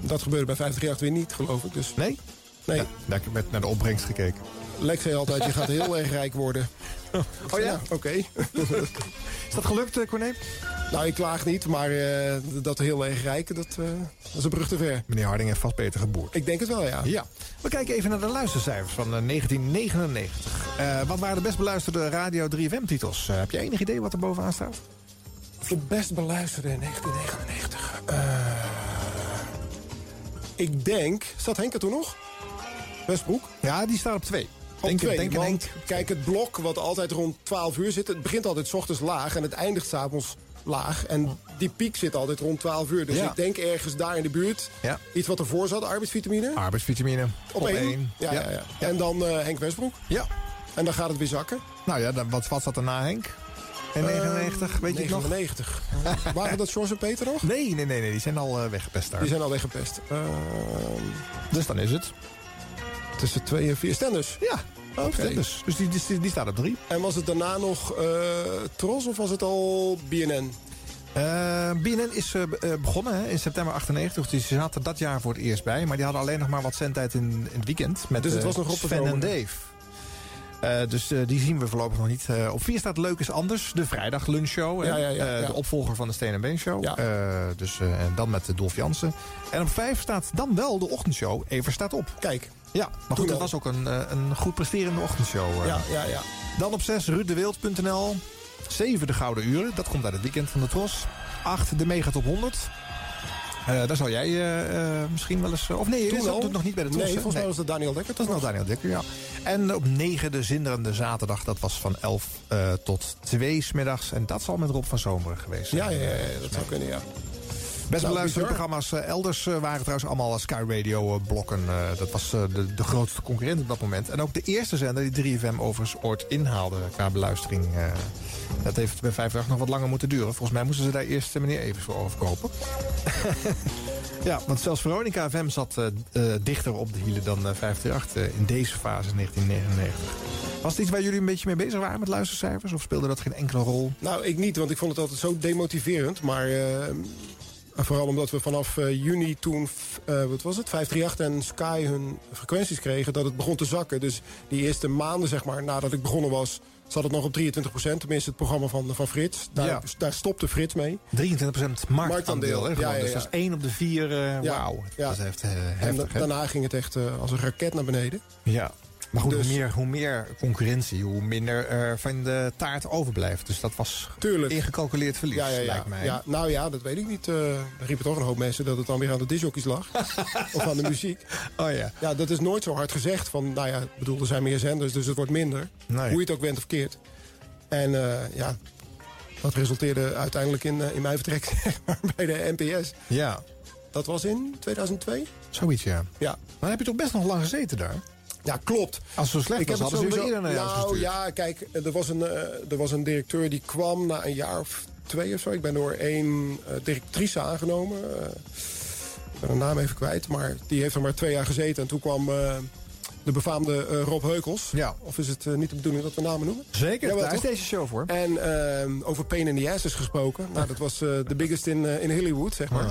dat gebeurde bij 538 weer niet, geloof ik. Dus Nee? nee. Ja, daar heb ik met naar de opbrengst gekeken. Lex zei altijd, je gaat heel erg rijk worden. Oh ja? Oké. Is dat gelukt, eh, Corné? Nou, ik klaag niet, maar eh, dat heel erg rijk, dat, eh, dat is een brug te ver. Meneer Harding heeft vast beter geboerd. Ik denk het wel, ja. Ja. We kijken even naar de luistercijfers van eh, 1999. Eh, wat waren de best beluisterde Radio 3FM-titels? heb je enig idee wat er bovenaan staat? De best beluisterde in 1999. Eh, ik denk... Staat Henk er toen nog? Westbroek? Ja, die staat op twee. Op Denk- twee, denk- want denk- kijk, het blok wat altijd rond 12 uur zit... het begint altijd 's ochtends laag en het eindigt s'avonds laag. En die piek zit altijd rond 12 uur. Dus Ja. ik denk ergens daar in de buurt... Ja. iets wat ervoor zat, arbeidsvitamine. Arbeidsvitamine op, één. Ja, ja. Ja, En dan eh, Henk Westbroek. Ja. En dan gaat het weer zakken. Nou ja, dan, wat, wat zat er na Henk? In 99, weet je nog? 99. Waren dat George en Peter nog? Nee, nee, nee, nee, die zijn al eh, weggepest daar. Die zijn al weggepest. Ehm, Dus dan is het. tussen 2 en 4 Stenders. Ja, Oké. dus, dus die, die, die staat op drie. En was het daarna nog eh, Tros of was het al BNN? Eh, BNN is eh, be- begonnen hè, in september 98. Dus die zaten dat jaar voor het eerst bij. Maar die hadden alleen nog maar wat zendtijd in, in het weekend. Met Dus het was nog op Sven en. Dave. Dus die zien we voorlopig nog niet. Op 4 staat Leuk is Anders, de vrijdag lunchshow. Ja, ja, ja, ja. De opvolger van de Steen en Been Show. Dus, en dan met Dolf Jansen. En op 5 staat dan wel de ochtendshow. Even staat op. Kijk. Ja, maar goed, al. was ook een, eh, een goed presterende ochtendshow. eh. Ja, ja, ja. Dan op 6 ruuddewild.nl. 7 de Gouden Uren, dat komt uit het weekend van de Tros. 8 de Megatop 100. Eh, daar zou jij misschien wel eens... of nee, al? toen nog niet bij de Tros. Nee, volgens mij was dat Daniel Dekker. Dat is nog Daniel Dekker, ja. En op 9 de zinderende zaterdag. Dat was van 11 eh, tot 2 smiddags. En dat zal met Rob van Zomeren geweest zijn. Ja, ja, ja, ja, dat zou kunnen, ja. Best beluisterde programma's eh, elders eh, waren trouwens allemaal Sky Radio eh, blokken. Dat was de, de grootste concurrent op dat moment. En ook de eerste zender die 3FM overigens ooit inhaalde qua beluistering. dat heeft bij 5 nog wat langer moeten duren. Volgens mij moesten ze daar eerst meneer Evers voor overkopen. ja, want zelfs Veronica FM zat dichter op de hielen dan 538 eh, in deze fase in 1999. Was het iets waar jullie een beetje mee bezig waren met luistercijfers? Of speelde dat geen enkele rol? Nou, ik niet, want ik vond het altijd zo demotiverend. Maar vooral omdat we vanaf eh, juni toen, eh, wat was het, 538 en Sky hun frequenties kregen... dat het begon te zakken. Dus die eerste maanden, zeg maar, nadat ik begonnen was... zat het nog op 23% Tenminste, het programma van, van Frits. Daar, Ja. daar stopte Frits mee. 23% marktaandeel. hè, Ja, ja, Dus dat is 1 op de 4. eh Ja, Wauw. ja. Dat is echt eh, En heftig. da- hè? daarna ging het echt eh, als een raket naar beneden. Ja. Maar goed, Dus- hoe, meer, hoe meer concurrentie, hoe minder er van de taart overblijft. Dus dat was Tuurlijk. ingecalculeerd verlies, Ja, ja, ja. lijkt mij. ja, nou ja, dat weet ik niet. Er riepen toch een hoop mensen dat het dan weer aan de disjockeys lag. of aan de muziek. Oh ja. Ja, dat is nooit zo hard gezegd. Van, nou ja, bedoel, er zijn meer zenders, dus het wordt minder. Nee. Hoe je het ook went of keert. En eh, ja, dat resulteerde uiteindelijk in, eh, in mijn vertrek bij de NPS. Ja. Dat was in 2002? Zoiets, ja. Ja. Maar heb je toch best nog lang gezeten daar? Ja, klopt. Als het zo slecht Ik was, hadden ze eerder naar huis Nou gestuurd. ja, kijk, er was, een, eh, er was een directeur die kwam na een jaar of twee of zo. Ik ben door één eh, directrice aangenomen. Eh, ik ben haar naam even kwijt, maar die heeft er maar twee jaar gezeten. En toen kwam eh, de befaamde eh, Rob Heukels. Ja. Of is het eh, niet de bedoeling dat we namen noemen? Zeker, Jawel, daar is deze show voor. En eh, over Pain in the Asses gesproken. Nou, dat was eh, de biggest in, eh, in Hollywood, zeg maar.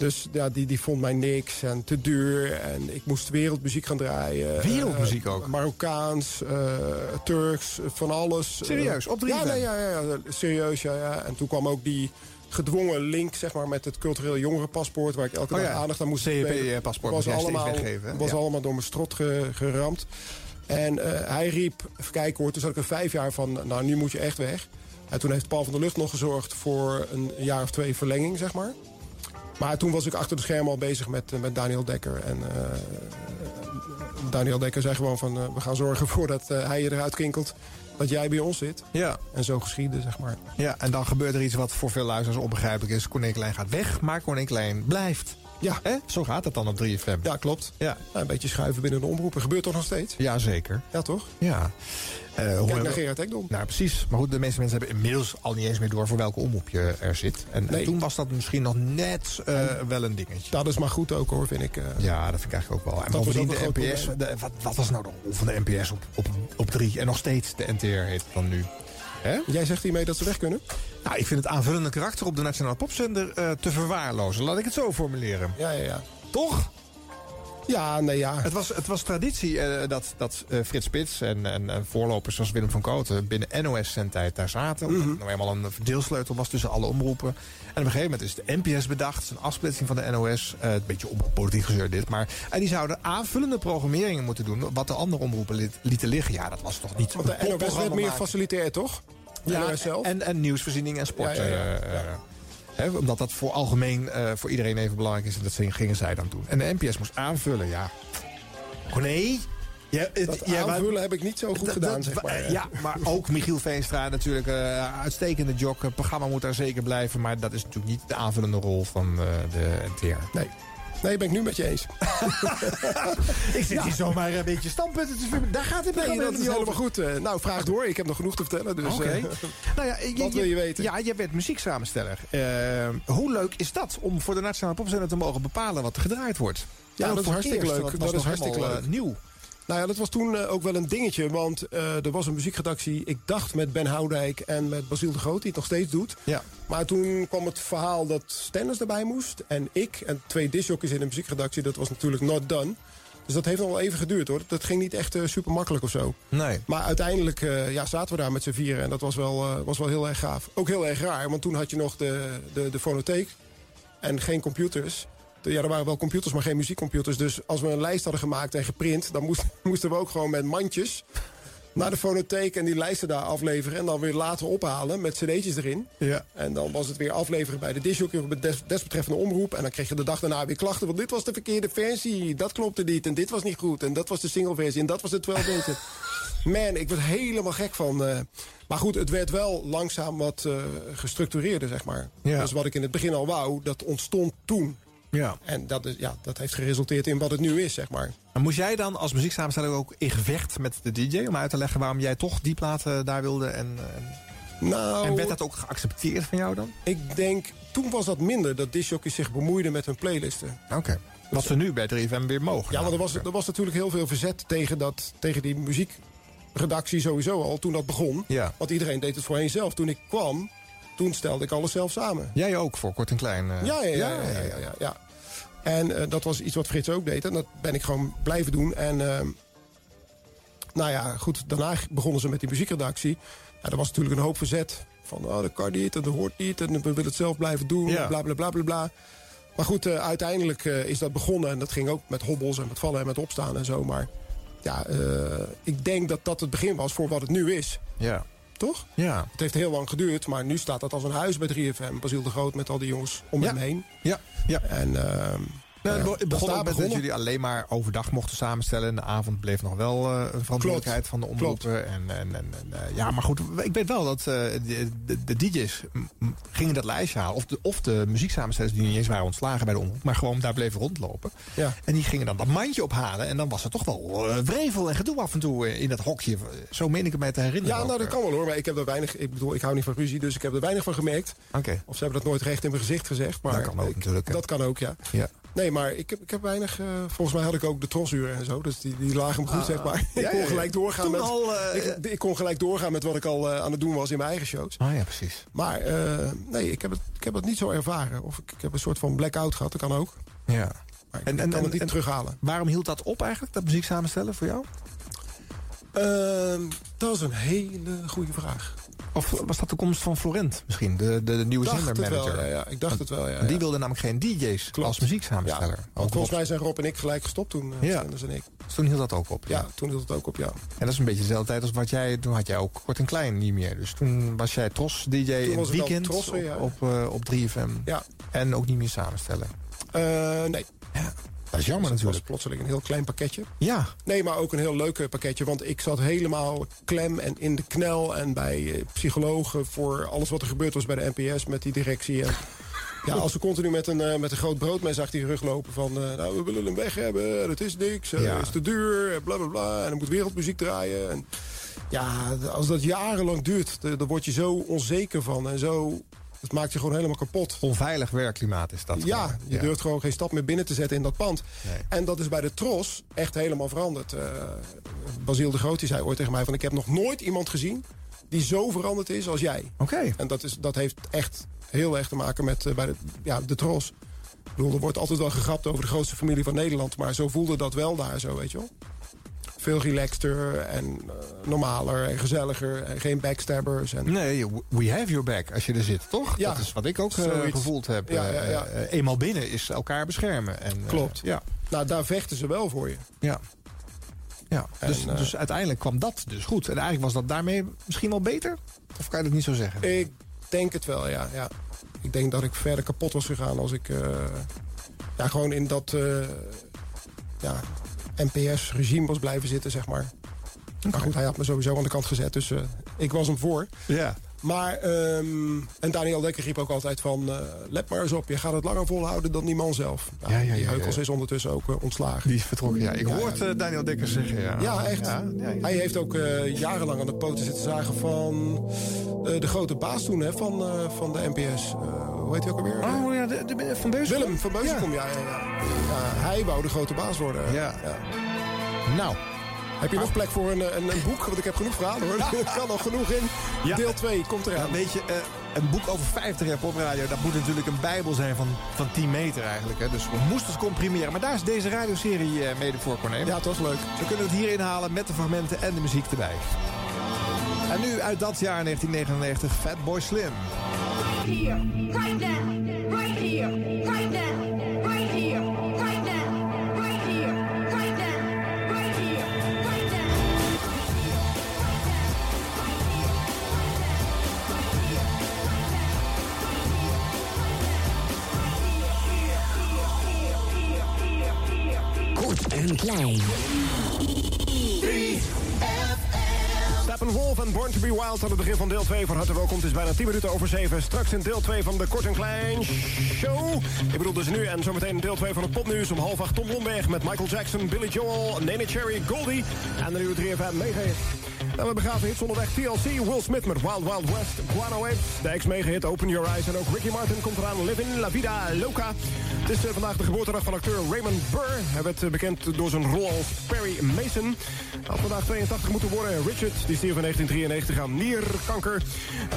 Dus ja, die, die vond mij niks en te duur. En ik moest wereldmuziek gaan draaien. Wereldmuziek Eh, ook? Marokkaans, eh, Turks, van alles. Serieus, Eh, op 3FM? ja, nee, ja, ja, ja, serieus, ja, ja. En toen kwam ook die gedwongen link zeg maar, met het cultureel jongerenpaspoort... waar ik elke Oh dag ja, aandacht aan moest was moest jij steeds allemaal, weggeven, was Ja. allemaal door mijn strot ge- geramd. En hij riep, even kijken hoor, toen zat ik er vijf jaar van... nou, nu moet je echt weg. En toen heeft Paul van der Lucht nog gezorgd voor een jaar of twee verlenging, zeg maar. Maar toen was ik achter de schermen al bezig met, eh, met Daniel Dekker. En eh, Daniel Dekker zei gewoon van... eh, we gaan zorgen voor dat hij je eruit kinkelt dat jij bij ons zit. Ja. En zo geschiedde, zeg maar. Ja, en dan gebeurt er iets wat voor veel luisteraars onbegrijpelijk is. Corné Klein gaat weg, maar Corné Klein blijft. Ja. Hè? Zo gaat het dan op 3FM. Ja, klopt. Ja. Nou, een beetje schuiven binnen de omroepen. Gebeurt toch nog steeds? Ja, zeker. Ja, toch? Ja. Eh, Kijk naar Gerard Ekdom. Nou, precies. Maar goed, de meeste mensen hebben inmiddels al niet eens meer door voor welke omroep je er zit. En, en Nee. toen was dat misschien nog net eh, wel een dingetje. Dat is maar goed ook hoor, vind ik. eh. Ja, dat vind ik eigenlijk ook wel. En bovendien de NPS. De, wat, wat was nou de rol van de NPS op, op, op 3? En nog steeds de NTR heet het dan nu. Jij zegt hiermee dat ze weg kunnen? Nou, ik vind het aanvullende karakter op de Nationale Popzender eh, te verwaarlozen. Laat ik het zo formuleren. Ja, ja, ja. Toch? Ja, nee, ja. Het was, het was traditie eh, dat, dat eh, Frits Spits en, en, en voorlopers zoals Willem van Kooten binnen NOS-zendtijd daar zaten. Omdat Mhm. het nou eenmaal een deelsleutel was tussen alle omroepen. En op een gegeven moment is de NPS bedacht. Een afsplitsing van de NOS. eh, een beetje gezeur dit. Maar en die zouden aanvullende programmeringen moeten doen. Wat de andere omroepen liet- lieten liggen. Ja, dat was toch niet Want de NOS werd meer facilitair, toch? Ja, NOS zelf? en, en nieuwsvoorziening en sport. Ja, ja, ja. Eh, eh, hè, omdat dat voor algemeen eh, voor iedereen even belangrijk is. En dat gingen zij dan doen. En de NPS moest aanvullen, ja. Oh nee. Ja, het, Dat ja, maar- aanvullen heb ik niet zo goed gedaan, dat- zeg maar. Ja, maar ook Michiel Veenstra natuurlijk. eh, uitstekende jog. Het programma moet daar zeker blijven. Maar dat is natuurlijk niet de aanvullende rol van eh, de NTR. Nee. Nee, ben ik nu met je eens. Ik zit hier zomaar een beetje standpunten te vinden. Daar gaat het Nee, programma dat is helemaal goed. Eh, nou, vraag door. Ik heb nog genoeg te vertellen. Dus, Oké. eh, nou ja, wat wil je weten? Ja, je bent muzieksamensteller. Eh, hoe leuk is dat om voor de Nationale Popzender te mogen bepalen wat er gedraaid wordt? Ja, dat is hartstikke leuk. Dat is hartstikke leuk. nieuw. Nou ja, dat was toen eh, ook wel een dingetje. Want eh, er was een muziekredactie, ik dacht met Ben Houdijk en met Basiel de Groot, die het nog steeds doet. Ja. Maar toen kwam het verhaal dat Stennis erbij moest. En ik en twee disjockeys in de muziekredactie, dat was natuurlijk not done. Dus dat heeft nog wel even geduurd hoor. Dat ging niet echt super makkelijk of zo. Nee. Maar uiteindelijk eh, ja, zaten we daar met z'n vieren. En dat was wel, eh, was wel heel erg gaaf. Ook heel erg raar, want toen had je nog de, de, de fonotheek. En geen computers. De- Ja, er waren wel computers, maar geen muziekcomputers. Dus als we een lijst hadden gemaakt en geprint... dan moest- moesten we ook gewoon met mandjes naar de fonotheek... en die lijsten daar afleveren. En dan weer later ophalen met cd'tjes erin. Ja. En dan was het weer afleveren bij de disjockey... op het des, desbetreffende omroep. En dan kreeg je de dag daarna weer klachten. Want dit was de verkeerde versie. Dat klopte niet. En dit was niet goed. En dat was de single versie. En dat was de 12 inch. Man, ik werd helemaal gek van. eh, maar goed, het werd wel langzaam wat eh, gestructureerder, zeg maar. Ja. Dus wat ik in het begin al wou, dat ontstond toen. Ja. En dat, is, ja, dat heeft geresulteerd in wat het nu is, zeg maar. Maar moest jij dan als muzieksamensteller ook in gevecht met de DJ... om uit te leggen waarom jij toch die platen daar wilde? En, en, Nou, en werd dat ook geaccepteerd van jou dan? ik denk, toen was dat minder, dat disjockeys zich bemoeiden met hun playlisten. Oké. Wat ze nu bij 3FM weer mogen. Ja, want er was, er was natuurlijk heel veel verzet tegen, dat, tegen die muziekredactie sowieso al, toen dat begon. Ja. Want iedereen deed het voorheen zelf. Toen ik kwam, toen stelde ik alles zelf samen. Jij ook voor Kort en Klein? eh? Ja, ja, ja. ja, ja, ja, ja. En eh, dat was iets wat Frits ook deed. En dat ben ik gewoon blijven doen. En ehm, nou ja, goed, daarna begonnen ze met die muziekredactie. Ja, er was natuurlijk een hoop verzet. Van, oh, dat kan niet en dat hoort niet. En we willen het zelf blijven doen. Ja. Bla, bla, bla, bla, bla. Maar goed, eh, uiteindelijk is dat begonnen. En dat ging ook met hobbels en met vallen en met opstaan en zo. Maar ja, ik denk dat dat het begin was voor wat het nu is. Ja. Toch? Ja. Het heeft heel lang geduurd, maar nu staat dat als een huis bij 3FM. Basiel de Groot met al die jongens om Ja. hem heen. Ja. ja. En ehm, Nou, het begon ook met dat jullie alleen maar overdag mochten samenstellen. En de avond bleef nog wel eh, een verantwoordelijkheid van de omroepen. En, en, en, eh, ja, maar goed, ik weet wel dat eh, de, de, de DJ's gingen dat lijstje halen. Of de, of de muzieksamenstellers die niet eens waren ontslagen bij de omroep. Maar gewoon daar bleven rondlopen. Ja. En die gingen dan dat mandje ophalen. En dan was er toch wel wrevel en gedoe af en toe in dat hokje. Zo meen ik het mij te herinneren. Ja, nou dat kan wel hoor. Maar ik heb er weinig. Ik bedoel, ik hou niet van ruzie, dus ik heb er weinig van gemerkt. Oké. Of ze hebben dat nooit recht in mijn gezicht gezegd. Maar Dat kan ook ik- natuurlijk, hè. Dat kan ook, ja. Ja. Nee, maar ik heb, ik heb weinig. eh, volgens mij had ik ook de trosuren en zo. Dus die, die lagen me goed, Ah. zeg maar. Ja, ik kon gelijk doorgaan Toen met. al, eh, ik, ik kon gelijk doorgaan met wat ik al eh, aan het doen was in mijn eigen shows. Ah ja, precies. Maar nee, ik heb, het, ik heb het niet zo ervaren. Of ik, ik heb een soort van blackout gehad. Dat kan ook. Ja. Maar ik En- en- kan het en- niet en- terughalen. Waarom hield dat op eigenlijk, dat muziek samenstellen voor jou? Ehm, dat is een hele goede vraag. Of was dat de komst van Florent misschien, de, de, de nieuwe zendermanager? wel, ja, ja. Ik dacht het wel, ja. Die ja. wilde namelijk geen DJ's als muzieksamensteller. Ja, Want volgens mij zijn Rob en ik gelijk gestopt toen. eh, Ja. En ik. Dus toen hield dat ook op. Ja, toen hield het ook op, ja. En dat is een beetje dezelfde tijd als wat jij... Toen had jij ook kort en klein niet meer. Dus toen was jij Tros DJ in het weekend ja. op, op, eh, op 3FM. Ja. En ook niet meer samenstellen. Eh, nee. Dat is jammer Dus het was plotseling een heel klein pakketje. Ja. Nee, maar ook een heel leuk pakketje. Want ik zat helemaal klem en in de knel. En bij eh, psychologen voor alles wat er gebeurd was bij de NPS met die directie. En, ja, als ze continu met een, eh, met een groot broodmes achter je rug lopen van... eh, nou, we willen hem weg hebben, het is niks, het Ja. is te duur, bla bla bla. En er moet wereldmuziek draaien. En, ja, als dat jarenlang duurt, dan word je zo onzeker van. En zo, het maakt je gewoon helemaal kapot. Onveilig werkklimaat is dat. Ja, gewoon. je durft gewoon geen stap meer binnen te zetten in dat pand. Nee. En dat is bij de Tros echt helemaal veranderd. Eh Basiel de Groot die zei ooit tegen mij van... ik heb nog nooit iemand gezien die zo veranderd is als jij. Oké. En dat, is, dat heeft echt heel erg te maken met eh, bij de, ja, de Tros. Ik bedoel, er wordt altijd wel gegrapt over de grootste familie van Nederland... maar zo voelde dat wel daar zo, weet je wel. Veel relaxter en eh, normaler en gezelliger. En geen backstabbers. En, Nee, we have your back als je er zit, toch? Ja, dat is wat ik ook eh, zoiets. gevoeld heb. Ja, ja, ja. Eh, eenmaal binnen is elkaar beschermen. En, Klopt. ja. Nou, daar vechten ze wel voor je. Ja. Ja, dus, En, dus uiteindelijk kwam dat dus goed. En eigenlijk was dat daarmee misschien wel beter? Of kan je dat niet zo zeggen? Ik denk het wel, ja. ja. Ik denk dat ik verder kapot was gegaan als ik... eh, ja, gewoon in dat ja, NPS-regime was blijven zitten, zeg maar. Maar goed, hij had me sowieso aan de kant gezet, dus eh, ik was hem voor. Ja. Maar, ehm, en Daniel Dekker riep ook altijd van... eh, let maar eens op, je gaat het langer volhouden dan die man zelf. Nou, Ja, ja, die Heukels is ondertussen ook eh, ontslagen. Die is vertrokken, ja. Ik Ja, hoor het eh, Daniel Dekker zeggen, ja. Ja, echt. Hij heeft ook jarenlang aan de poten zitten zagen van de grote baas toen hè, van, van de NPS. Hoe heet hij ook alweer? Oh ja, de, de, Van. Willem van Beuzenkom, ja. Ja, ja, ja. hij wou de grote baas worden. Ja. Nou. Heb je nog plek voor een, een, een boek? Want ik heb genoeg verhalen hoor. Er kan nog genoeg in. Ja. Deel 2 komt eraan. Ja, weet je, eh, een boek over 50 jaar popradio, dat moet natuurlijk een bijbel zijn van, van 10 meter eigenlijk. Hè. Dus we moesten het comprimeren. Maar daar is deze radioserie eh, mede voor, Corné. Ja, toch leuk. We kunnen het hier inhalen met de fragmenten en de muziek erbij. En nu uit dat jaar 1999, Fatboy Slim. Here, right now, right here, right now, right here, right now, right here, right now, right here, right now. Kort en klein. Steppenwolf en Born to be Wild aan het begin van deel 2 van harte welkom. Het is bijna 10 minuten over 7. Straks in deel 2 van de Kort en Klein Show. Ik bedoel dus nu en zometeen deel 2 van het popnieuws om half acht Tom Lomberg met Michael Jackson, Billy Joel, Nene Cherry, Goldie en de nieuwe 3FM megahit. En we begaven hits onderweg TLC, Will Smith met Wild Wild West, Guano Apes, de ex-megahit Open Your Eyes en ook Ricky Martin komt eraan Living La Vida Loca. Het is eh, vandaag de geboortedag van acteur Raymond Burr. Hij werd eh, bekend door zijn rol als Perry Mason. Hij had vandaag 82 moeten worden. Richard, die stierf in 1993 aan nierkanker.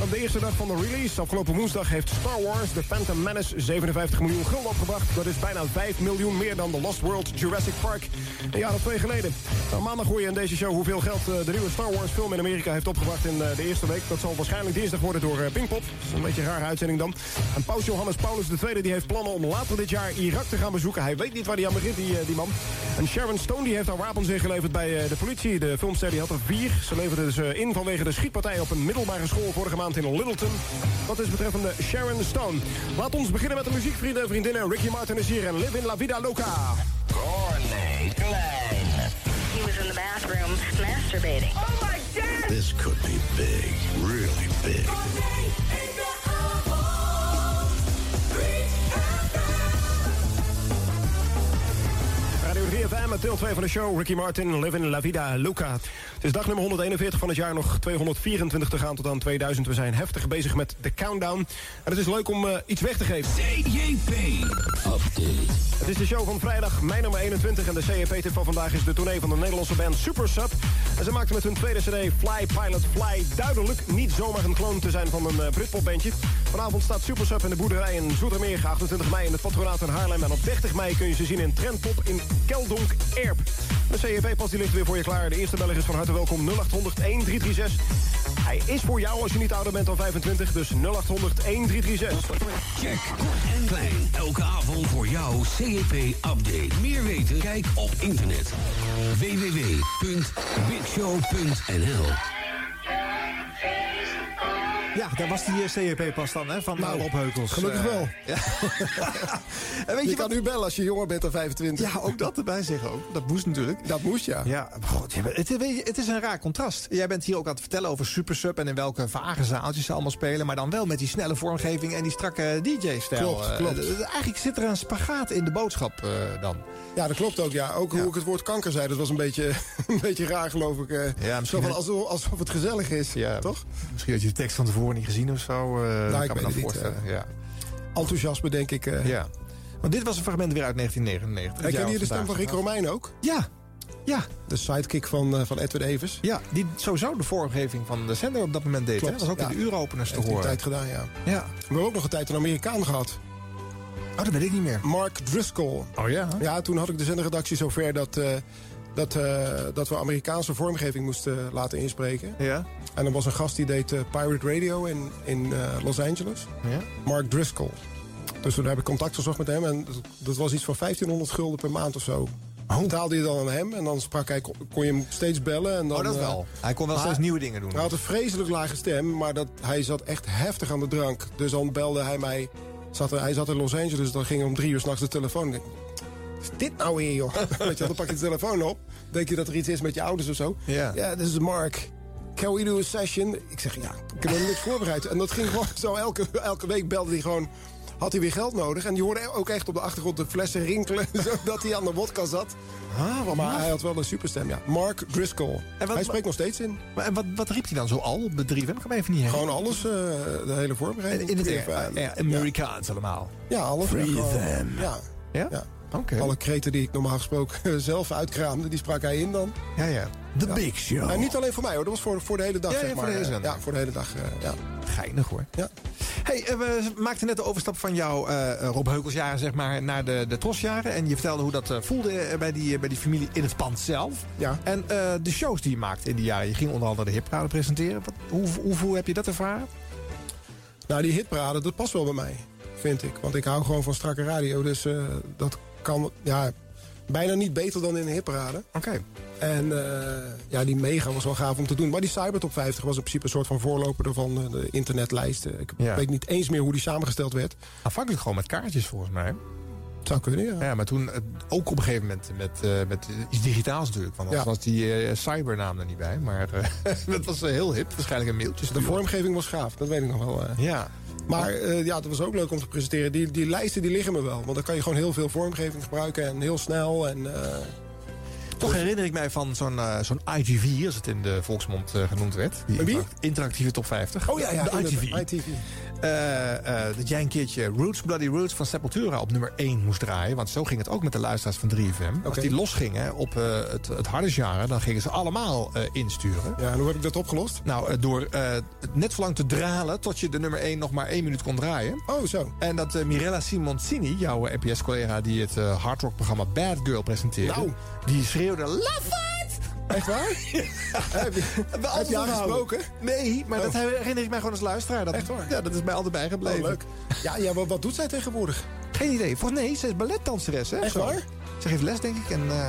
Op de eerste dag van de release, afgelopen woensdag, heeft Star Wars The Phantom Menace 57 miljoen gulden opgebracht. Dat is bijna 5 miljoen meer dan The Lost World Jurassic Park een jaar of twee geleden. Nou, maandag hoor in deze show hoeveel geld eh, de nieuwe Star Wars film in Amerika heeft opgebracht in eh, de eerste week. Dat zal waarschijnlijk dinsdag worden door eh, Pinkpop. Dat is een beetje een rare uitzending dan. En paus Johannes Paulus II die heeft plannen om later dit jaar Irak te gaan bezoeken. Hij weet niet waar hij aan begint, die, eh, die man. En Sharon Stone die heeft haar wapens ingeleverd bij de politie. De filmster die had er vier. Ze leverde ze in vanwege de schietpartij op een middelbare school vorige maand in Littleton. Dat is betreffende Sharon Stone. Laat ons beginnen met de muziekvrienden en vriendinnen. Ricky Martin is hier en Live in La Vida Loca. Corné Klein. He was in the bathroom masturbating. Oh my god! This could be big, really big. Oh, 3FM met deel 2 van de show. Ricky Martin, Live in La Vida Luca. Het is dag nummer 141 van het jaar. Nog 224 te gaan tot aan 2000. We zijn heftig bezig met de countdown. En het is leuk om eh, iets weg te geven. CJP Update. Het is de show van vrijdag, mei nummer 21. En de CEP-tip van vandaag is de tournee van de Nederlandse band Super Sub. En ze maakten met hun tweede cd Fly Pilot Fly duidelijk niet zomaar een kloon te zijn van een uh, Britpopbandje. Vanavond staat Super Sub in de boerderij in Zoetermeer. 28 mei in het patronaat in Haarlem. En op 30 mei kun je ze zien in Trendpop in Keldonk Erp. De CEP-pas die ligt weer voor je klaar. De eerste beller is van harte welkom 0800 1336. Hij is voor jou als je niet ouder bent dan 25. Dus 0800 1336. Check Kort en Klein. Elke avond voor jou CJP-update. Meer weten? Kijk op internet. www.bigshow.nl Ja, daar was die CEP-pas dan, hè, van nou, Rob Heukels. gelukkig Eh, wel. Ja. en weet Je je, kan wat? nu bellen als je jonger bent dan 25. Ja, ook dat erbij zeggen ook. Dat moest natuurlijk. Dat moest, ja. Ja, god, bent- het, weet je, het is een raar contrast. Jij bent hier ook aan het vertellen over Super Sub en in welke vage zaaltjes ze allemaal spelen. Maar dan wel met die snelle vormgeving en die strakke DJ-stijl. Klopt, Eh, klopt. eigenlijk zit er een spagaat in de boodschap eh, dan. Ja, dat klopt ook. Ja. Ook hoe ik het woord kanker zei, dat was een beetje, een beetje raar, geloof ik. eh. Ja, misschien Zo van dat- alsof, alsof het gezellig is, Ja. toch? Misschien had je de tekst van tevoren niet gezien of zo. eh, dat ik kan me niet, voorstellen. ja. Enthousiasme, denk ik. eh. ja. Want dit was een fragment weer uit 1999. het Herken jaar je de stem van Rick. Romein ook? Ja. Ja. De sidekick van, eh, van Edwin Evers. Ja, die sowieso de vormgeving van de zender op dat moment deed. Dat was ook ja. in de uuropeners te horen. tijd gedaan, ja. Ja. We hebben ook nog een tijd een Amerikaan gehad. Oh, dat weet ik niet meer. Mark Driscoll. Oh ja? Ja, toen had ik de zenderredactie zover dat, eh, dat, eh, dat we Amerikaanse vormgeving moesten laten inspreken. Ja. En er was een gast die deed eh, Pirate Radio in, in eh, Los Angeles. Ja. Mark Driscoll. Dus toen heb ik contact gezocht met hem. En dat, was iets van 1500 gulden per maand of zo. Oh. Betaalde je dan aan hem. En dan sprak hij, kon je hem steeds bellen. En dan, Oh, dat eh, wel. Hij kon wel maar steeds nieuwe dingen doen. Hij had een vreselijk lage stem. Maar dat, hij zat echt heftig aan de drank. Dus dan belde hij mij. Zat er, hij zat in Los Angeles. Dan ging om drie uur s'nachts de telefoon. Ik is dit nou weer, joh? Weet je, dan pak je de telefoon op. Denk je dat er iets is met je ouders of zo? Ja. Ja, dit is Mark. Can we do a session? Ik zeg, ja, ik heb nog niks voorbereid. En dat ging gewoon zo. Elke, elke week belde hij gewoon... Had hij weer geld nodig. En die hoorde ook echt op de achtergrond de flessen rinkelen. Zodat hij aan de wodka zat. Ah, wat Maar maf. hij had wel een superstem, ja. Mark Driscoll. En wat- hij spreekt nog steeds in. Maar, en wat, wat riep hij dan zo al op bedrijf? Ik kan me even niet Gewoon alles, eh, de hele voorbereiding. In het ja, ja, Amerikaans allemaal. Ja, alles. Free ja, them. Ja. Ja? ja. Oké. Alle kreten die ik normaal gesproken zelf uitkraamde, die sprak hij in dan. Ja, ja. The Ja. Big Show. En niet alleen voor mij hoor, dat was voor, voor de hele dag, Ja, zeg ja, voor maar. de hele Eh, zender. Ja, voor de hele dag, eh, ja. Geinig hoor. ja. Hey, eh, we maakten net de overstap van jouw eh, Rob Heukelsjaren zeg maar, naar de, de Trosjaren. En je vertelde hoe dat eh, voelde eh, bij, die, bij die familie in het pand zelf. Ja. En eh, de shows die je maakte in die jaren. Je ging onder andere de hipparade presenteren. Wat, hoe, hoe, hoe heb je dat ervaren? Nou, die hitparade, dat past wel bij mij, vind ik. Want ik hou gewoon van strakke radio. Dus eh, dat kan ja, bijna niet beter dan in een hitparade. Oké. En eh, ja, die mega was wel gaaf om te doen. Maar die Cybertop 50 was in principe een soort van voorloper van eh, de internetlijsten. Ik Ja. weet niet eens meer hoe die samengesteld werd. Aanvankelijk gewoon met kaartjes volgens mij. Zou kunnen, ja. Ja, maar toen eh, ook op een gegeven moment met, eh, met iets digitaals natuurlijk. Want anders Ja. was die cybernaam er niet bij. Maar dat was heel hip. Waarschijnlijk een mailtje De vormgeving was gaaf, dat weet ik nog wel. Ja. Maar eh, ja, het was ook leuk om te presenteren. Die, die lijsten die liggen me wel. Want dan kan je gewoon heel veel vormgeving gebruiken. En heel snel. En, eh, Toch herinner ik mij van zo'n eh, zo'n ITV, als het in de volksmond eh, genoemd werd. Die wie? Interactieve top 50. Oh ja, ja, de inderdaad, ITV. Eh, dat jij een keertje Roots, Bloody Roots van Sepultura op nummer 1 moest draaien. Want zo ging het ook met de luisteraars van 3FM. Als die losgingen op het, het hardesjaren, dan gingen ze allemaal insturen. Ja, en hoe heb ik dat opgelost? Nou, door net zo lang te dralen tot je de nummer 1 nog maar één minuut kon draaien. Oh, zo. En dat Mirella Simoncini, jouw NPS-collega die het eh hardrock-programma Bad Girl presenteerde... Nou. die schreeuwde Lafayette! Echt waar? heb je, heb je haar gesproken? Nee, maar Oh. dat herinner ik mij gewoon als luisteraar. Dat, Echt waar? Ja, dat is mij altijd bijgebleven. Oh, leuk. Ja, ja wat, wat doet zij tegenwoordig? Geen idee. Voor, nee, ze is balletdanseres, hè? Echt waar? Ze geeft les, denk ik. En, eh,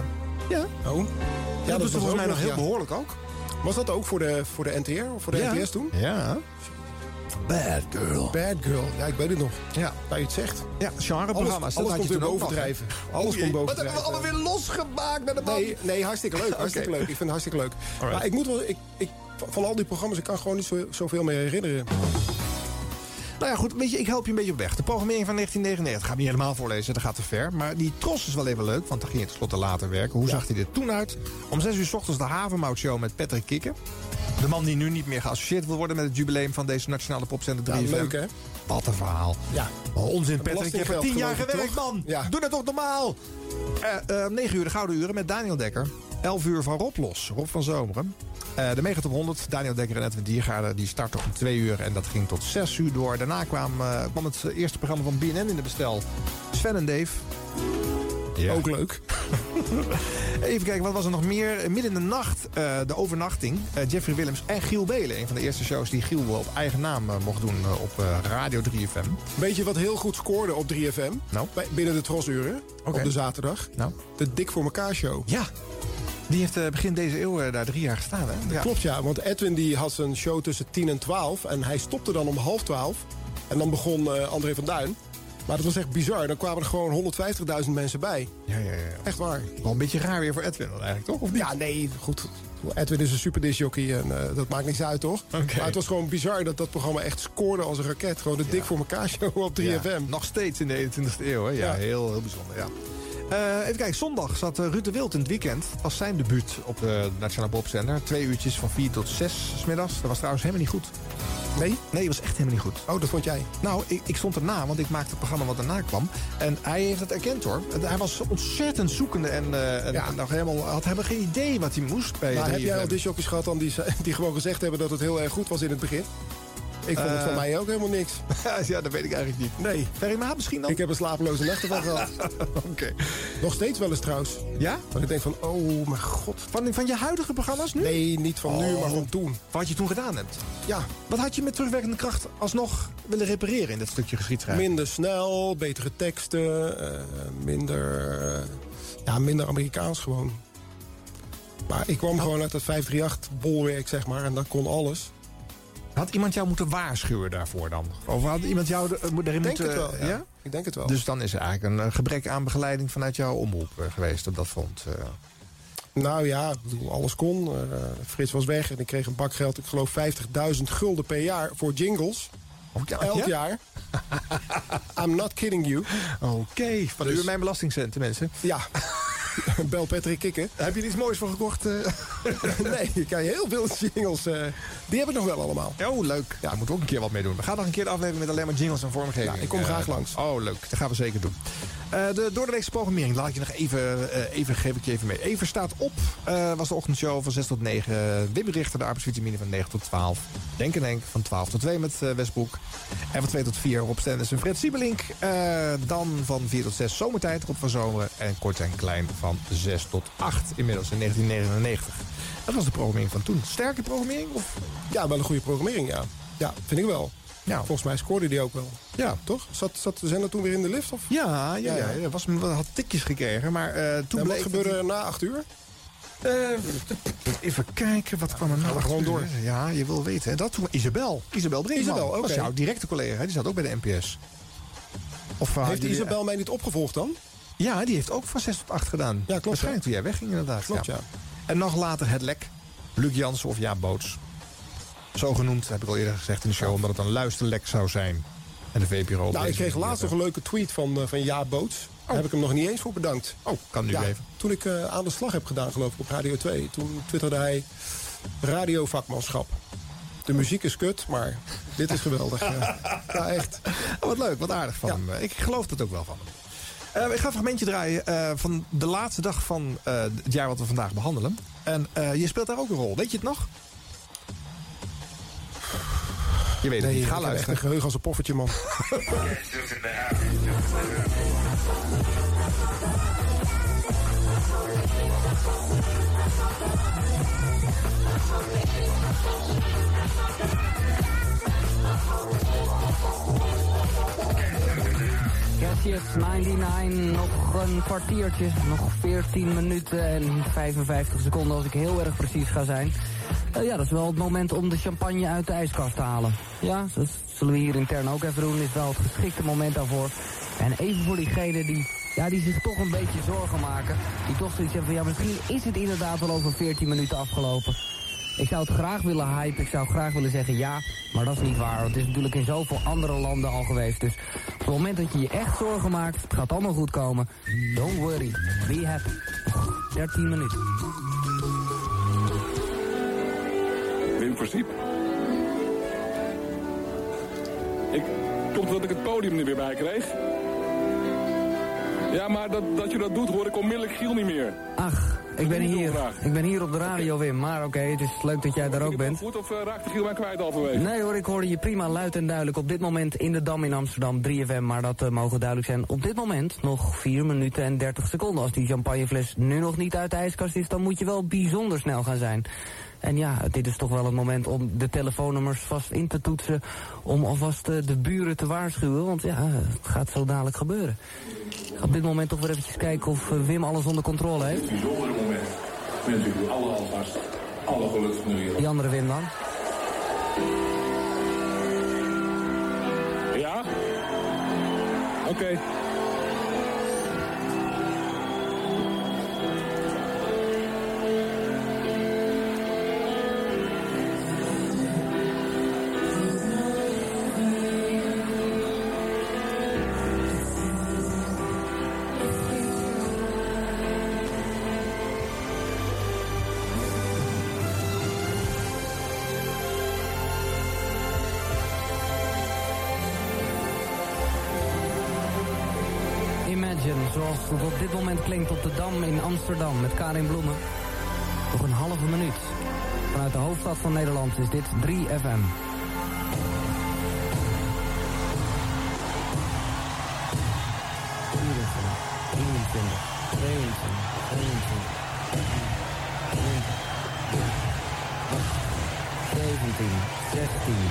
ja. Oh. Ja, dat was volgens ook mij nog heel ja. behoorlijk ook. Was dat ook voor de, voor de NTR of voor de Ja. NTS toen? Ja. Bad Girl. Bad Girl. Ja, ik weet het nog. Ja. Dat je het zegt. Ja, genreprogramma's. Alles, dat alles had komt je weer bovendrijven. Alles komt jee, Wat bovendrijven. hebben we allemaal weer losgemaakt met de man? Nee, nee, hartstikke leuk. Hartstikke leuk. Ik vind het hartstikke leuk. Alright. Maar ik moet wel... Ik, ik, van al die programma's, ik kan gewoon niet zo, zoveel meer herinneren. Nou ja, goed, weet je, ik help je een beetje op weg. De programmering van 1999 ga ik niet helemaal voorlezen, dat gaat te ver. Maar die tros is wel even leuk, want dan ging je tenslotte later werken. Hoe zag hij er toen uit? Om 6 uur s ochtends de Havermout-show met Patrick Kikken. De man die nu niet meer geassocieerd wil worden met het jubileum van deze nationale popzender 3FM. Ja, leuk, hè? Wat een verhaal. Ja. Oh, onzin, Patrick. Je hebt er tien jaar ik, gewerkt, man. Ja. Doe dat toch normaal? Eh eh 9 uur de Gouden Uren met Daniel Dekker. 11 uur van Rob Los, Rob van Zomeren. Eh, de Megatop 100, Daniel Dekker en Edwin Diergaarder, die startten om 2 uur. En dat ging tot 6 uur door. Daarna kwam, eh, kwam het eerste programma van BNN in de bestel. Sven en Dave. Ja. Ook leuk. Even kijken, wat was er nog meer? Midden in de nacht, eh, de overnachting. Eh, Jeffrey Willems en Giel Belen. Een van de eerste shows die Giel op eigen naam eh, mocht doen op Radio 3FM. Weet je wat heel goed scoorde op 3FM? Nou? Bij- Binnen de trosuren. Op de zaterdag. Nou? De Dik voor elkaar show. Ja, die heeft begin deze eeuw daar drie jaar gestaan. Hè? Ja. Klopt, ja. Want Edwin die had zijn show tussen 10 en 12. En hij stopte dan om half 12. En dan begon André van Duin. Maar dat was echt bizar. Dan kwamen er gewoon 150.000 mensen bij. Ja, ja, ja. Echt waar. Wel een beetje raar weer voor Edwin dan eigenlijk, toch? Of niet? Ja, nee, goed. Edwin is een superdisjockey en eh, dat maakt niks uit, toch? Maar het was gewoon bizar dat dat programma echt scoorde als een raket. Gewoon de dik voor elkaar show op 3FM. Ja, nog steeds in de 21ste eeuw, hè? Ja, Ja. Heel, heel bijzonder, ja. Eh, even kijken, zondag zat eh, Ruud de Wild in het weekend. Was zijn debuut op de Nationale Popzender. Twee uurtjes van 4 tot 6 's middags. Dat was trouwens helemaal niet goed. Nee? Nee, was echt helemaal niet goed. Oh, dat vond jij? Nou, ik, ik stond erna, want ik maakte het programma wat daarna kwam. En hij heeft het erkend hoor. Hij was ontzettend zoekende en, eh, en, Ja. en nog helemaal, had helemaal geen idee wat hij moest bij Maar heb 3FM. jij al disjockeys gehad dan die, die gewoon gezegd hebben dat het heel erg goed was in het begin? Ik vond het Eh. van mij ook helemaal niks. ja, dat weet ik eigenlijk niet. Nee. Maat misschien dan? Ik heb een slapeloze nacht ervan gehad. Oké. Nog steeds wel eens trouwens. Ja? Dat ik denk van, oh mijn god. Van, van je huidige programma's nu? Nee, niet van nu, Oh. maar van toen. Wat je toen gedaan hebt. Ja, Wat had je met terugwerkende kracht alsnog willen repareren in dit stukje geschiedschrijving? minder snel, betere teksten, eh, minder, eh, ja, minder Amerikaans gewoon. Maar ik kwam gewoon uit dat 538-bolwerk, zeg maar, en dat kon alles. Had iemand jou moeten waarschuwen daarvoor dan? Of had iemand jou de, moet erin Ik denk moeten... het wel, ja. Ik denk het wel. Dus dan is er eigenlijk een eh, gebrek aan begeleiding vanuit jouw omroep eh, geweest op dat eh. Nou ja, alles kon. Eh, Frits was weg en ik kreeg een bakgeld. Ik geloof 50.000 gulden per jaar voor jingles. ja, Elk ja? jaar. I'm not kidding you. Oké, van Dus- u mijn belastingcenten, mensen. Ja. Bel Patrick Kikken. Heb je er iets moois voor gekocht? eh? nee, ik kan heel veel jingles. eh, die heb ik nog wel allemaal. Oh, leuk. Ja, daar moeten we ook een keer wat mee doen. We gaan nog een keer de aflevering met alleen maar jingles en vormgeving. Ja, ik kom graag langs. Oh, leuk. Dat gaan we zeker doen. Eh, de door de weekse programmering, laat ik je nog even, eh, even geef ik je even mee. Even staat op, eh, was de ochtendshow van 6 tot 9. Wim Richter, de arbeidsvitamine van 9 tot 12. Denk en Denk van 12 tot 2 met Westbroek. En van 2 tot 4 Rob Stennis en Fred Siebelink. Dan van 4 tot 6 Zomertijd, Rob van Zomeren. En Kort en Klein van 6 tot 8 inmiddels in 1999. Dat was de programmering van toen. Sterke programmering? Of? Ja, wel een goede programmering, ja. Ja, vind ik wel. Ja. Volgens mij scoorde die ook wel. Ja. Toch? Zat, zat de zender toen weer in de lift? Of? Ja, ja, ja. Ja, ja. Was, had tikjes gekregen, maar eh, toen En wat gebeurde er na acht uur? Eh, even kijken, wat kwam er nou gewoon door. Ja, je wil weten. hè. Dat toen Isabel. Isabel Brinkman. Isabel, oké. was jouw directe collega. hè. Die zat ook bij de NPS. Of, uh, Heeft die- Isabel mij niet opgevolgd dan? Ja, die heeft ook van 6 tot 8 gedaan. Ja, klopt, Waarschijnlijk toen jij wegging inderdaad. Klopt, ja. En nog later het lek. Luc Jansen of Jaap Boots. Zo genoemd, heb ik al eerder gezegd in de show, omdat het een luisterlek zou zijn. En de VPRO... op Nou, ik kreeg laatst nog een leuke tweet van, eh, van Jaap Boots. Daar heb ik hem nog niet eens voor bedankt. Oh, kan nu Ja, even. Toen ik eh, aan de slag heb gedaan, geloof ik, op Radio 2... toen twitterde hij radiovakmanschap. De muziek is kut, maar dit is geweldig. ja. ja, echt. Oh, wat leuk, wat aardig van hem. Ik geloof het ook wel van hem. Eh, ik ga een fragmentje draaien eh, van de laatste dag van eh, het jaar wat we vandaag behandelen. En eh, je speelt daar ook een rol. Weet je het nog? Je weet het Nee, niet. Ga ik heb echt luisteren. een geheugen als een poffertje, man. Cassius 99, nog een kwartiertje, nog 14 minuten en 55 seconden als ik heel erg precies ga zijn. Eh, ja, dat is wel het moment om de champagne uit de ijskast te halen. Ja, dat zullen we hier intern ook even doen, is wel het geschikte moment daarvoor. En even voor diegenen die, ja, die zich toch een beetje zorgen maken, die toch zoiets hebben van ja, misschien is het inderdaad wel over 14 minuten afgelopen. Ik zou het graag willen hypen, ik zou graag willen zeggen ja, maar dat is niet waar. Want het is natuurlijk in zoveel andere landen al geweest. Dus op het moment dat je je echt zorgen maakt, het gaat allemaal goed komen. Don't worry, be happy. 13 minuten. Wim Versiep. Ik, komt dat ik het podium er weer bij kreeg? Ja, maar dat, dat je dat doet hoor ik onmiddellijk Giel niet meer. Ach, ik ben hier. Ik ben hier op de radio, Wim. Maar oké, het is leuk dat jij daar ook bent. Goed of uh, raakte Giel mij kwijt halverwege? Nee hoor, ik hoorde je prima luid en duidelijk. Op dit moment in de Dam in Amsterdam, 3FM, maar dat eh, mogen duidelijk zijn. Op dit moment nog 4 minuten en 30 seconden. Als die champagnefles nu nog niet uit de ijskast is, dan moet je wel bijzonder snel gaan zijn. En ja, dit is toch wel het moment om de telefoonnummers vast in te toetsen. Om alvast eh, de buren te waarschuwen, want ja, het gaat zo dadelijk gebeuren. Ik ga op dit moment toch weer eventjes kijken of eh, Wim alles onder controle heeft. Een bijzondere moment. Wens ik u alle alvast alle geluk van de wereld. Die andere Wim dan? Ja? Oké. Zoals het op dit moment klinkt op de Dam in Amsterdam met Karin Bloemen. Nog een halve minuut. Vanuit de hoofdstad van Nederland is dit 3FM. Zeventien, zestien,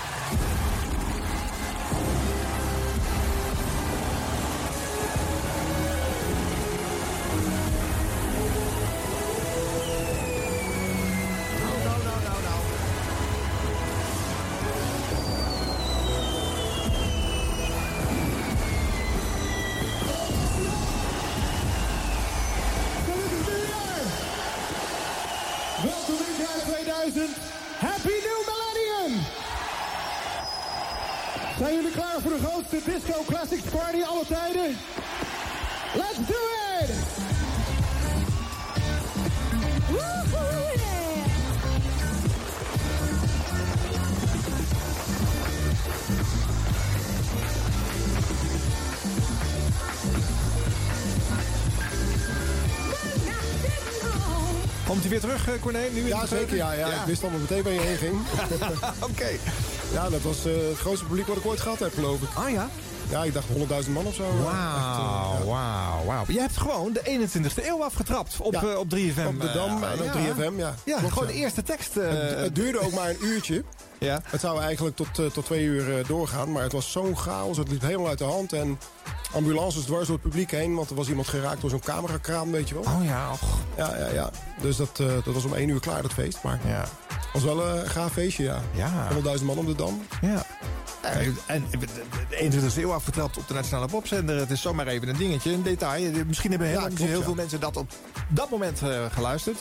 Eh, Corné? Nu in Ja, zeker. Ja, ja. Ja. Ik wist al meteen waar je heen ging. Oké. Ja, dat was eh, het grootste publiek wat ik ooit gehad heb, geloof ik. Ah ja? Ja, ik dacht 100.000 man of zo. Wauw, eh, wauw, wauw. Je hebt gewoon de 21ste eeuw afgetrapt op, Ja, op 3FM. Op de Dam en op 3FM, ja. Ja, Klopt, gewoon de eerste tekst. Het, het duurde ook maar een uurtje. Ja. Het zou eigenlijk tot, tot twee uur doorgaan. Maar het was zo'n chaos. Het liep helemaal uit de hand. En ambulances dwars door het publiek heen. Want er was iemand geraakt door zo'n camerakraan, weet je wel. Oh ja, och. Ja, ja, ja. Dus dat, eh, dat was om één uur klaar, dat feest. Maar Ja. het was wel eh, een gaaf feestje, ja. Ja. 100.000 man op de Dam. Ja. Eh, En de- de 21ste eeuw afgetrapt op de Nationale Popzender. Het is zomaar even een dingetje, een detail. Misschien hebben heel, Ja, klopt, heel ja. veel mensen dat op dat moment eh, geluisterd.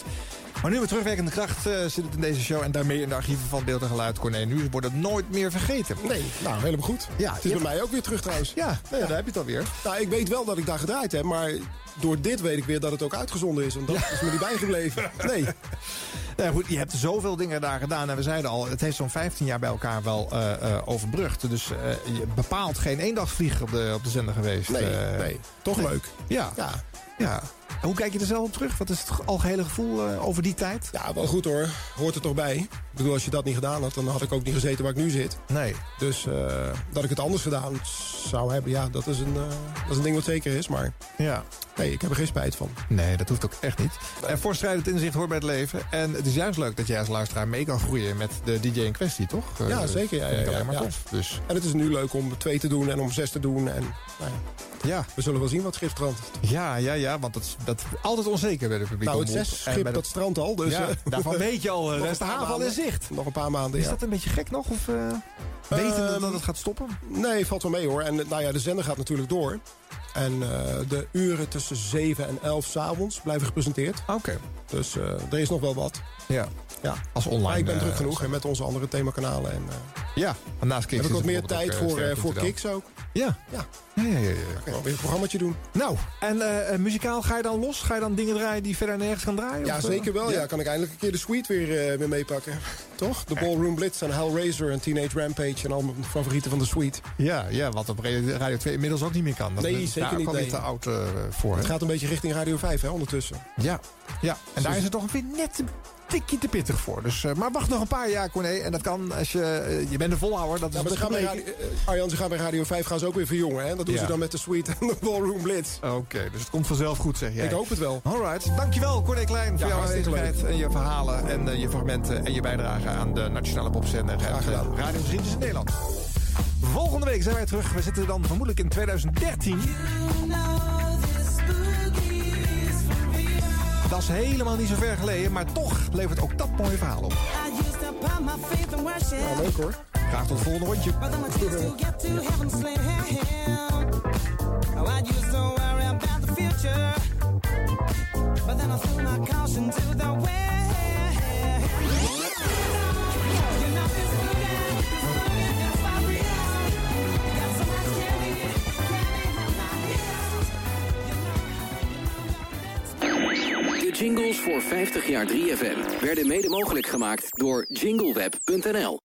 Maar nu met terugwerkende kracht eh, zit het in deze show... en daarmee in de archieven van Beeld en Geluid. Corné, nu wordt het nooit meer vergeten. Nee, nou, helemaal goed. Ja, het is bij mij ook weer terug trouwens. Ja, nou ja, daar heb je het alweer. Nou, ik weet wel dat ik daar gedraaid heb, maar door dit weet ik weer dat het ook uitgezonden is. Want dat is me niet bijgebleven. Nee. Nou goed, je hebt zoveel dingen daar gedaan. En we zeiden al, het heeft zo'n 15 jaar bij elkaar wel eh, overbrugd. Dus je bepaalt geen eendagsvlieger op de, op de zender geweest. Nee, nee. Toch leuk. Ja. Ja. ja. Hoe kijk je er zelf op terug? Wat is het algehele gevoel eh, over die tijd? Ja, wel goed hoor. Hoort er toch bij. Ik bedoel, als je dat niet gedaan had, dan had ik ook niet gezeten waar ik nu zit. Nee. Dus eh, dat ik het anders gedaan zou hebben, ja, dat is, een, eh, dat is een ding wat zeker is. Maar Ja. nee, ik heb er geen spijt van. Nee, dat hoeft ook echt niet. En voorstrijdend inzicht hoort bij het leven. En het is juist leuk dat jij als luisteraar mee kan groeien met de DJ in kwestie, toch? Ja, zeker. Ja, ja, ja, maar ja. tof. Dus En het is nu leuk om twee te doen en om zes te doen. En, nou ja, ja, we zullen wel zien wat schrift strandt. ja, ja, ja want dat is, dat altijd onzeker bij de publiek. Nou, het zes schip, dat strandt al. Dus, ja, eh, daarvan weet je al, eh, daar een is de haven al in zicht. Nog een paar maanden, Is dat een beetje gek nog? Of uh, weten Ehm, dat het gaat stoppen? Nee, valt wel mee hoor. En nou ja, de zender gaat natuurlijk door. En eh, de uren tussen 7 en 11 s'avonds blijven gepresenteerd. Oké. Dus eh, er is nog wel wat. Ja. Ja. Als online. Maar ik ben eh, druk genoeg en met onze andere themakanalen. En, eh, Ja, en naast Kiks heb ik wat meer tijd voor, eh, eh, voor Kiks ook. Ja. Ja. Ja, ja, ja. ja. Wel weer een programmaatje doen. Nou, en eh, eh, muzikaal ga je dan los? Ga je dan dingen draaien die verder nergens gaan draaien? Ja, Of, eh, zeker wel. Ja. kan ik eindelijk een keer de suite weer, weer meepakken. Toch? De Ballroom Blitz en Hellraiser en Teenage Rampage en al mijn favorieten van de suite. Ja, ja, wat op Radio Radio 2 inmiddels ook niet meer kan. Dat Nee, is zeker daar niet, ook al nee. te oud voor. Het gaat een beetje richting Radio 5 hè, ondertussen. Ja, ja. en daar Dus- is het toch weer net tikje te pittig voor. Dus, eh, maar wacht nog een paar jaar, Corné. En dat kan als je... eh, je bent een volhouder, dat is Ja, maar ze gaan. Radio, eh, Arjan, ze gaan bij Radio 5 gaan ze ook weer verjongen. Hè? Dat doen Ja. ze dan met de suite en de Ballroom Blitz. Oké, dus het komt vanzelf goed, zeg jij. Ik hoop het wel. Alright, dankjewel Corné Klein voor jouw aanwezigheid en je verhalen en eh, je fragmenten en je bijdrage aan de Nationale Popzender en Graag gedaan. eh, radiogeschiedenis in Nederland. Volgende week zijn wij terug. We zitten dan vermoedelijk in 2013. Dat is helemaal niet zo ver geleden, maar toch levert ook dat mooie verhaal op. Ja, leuk hoor. Graag tot het volgende rondje. Jingles voor 50 jaar 3FM werden mede mogelijk gemaakt door jingleweb.nl.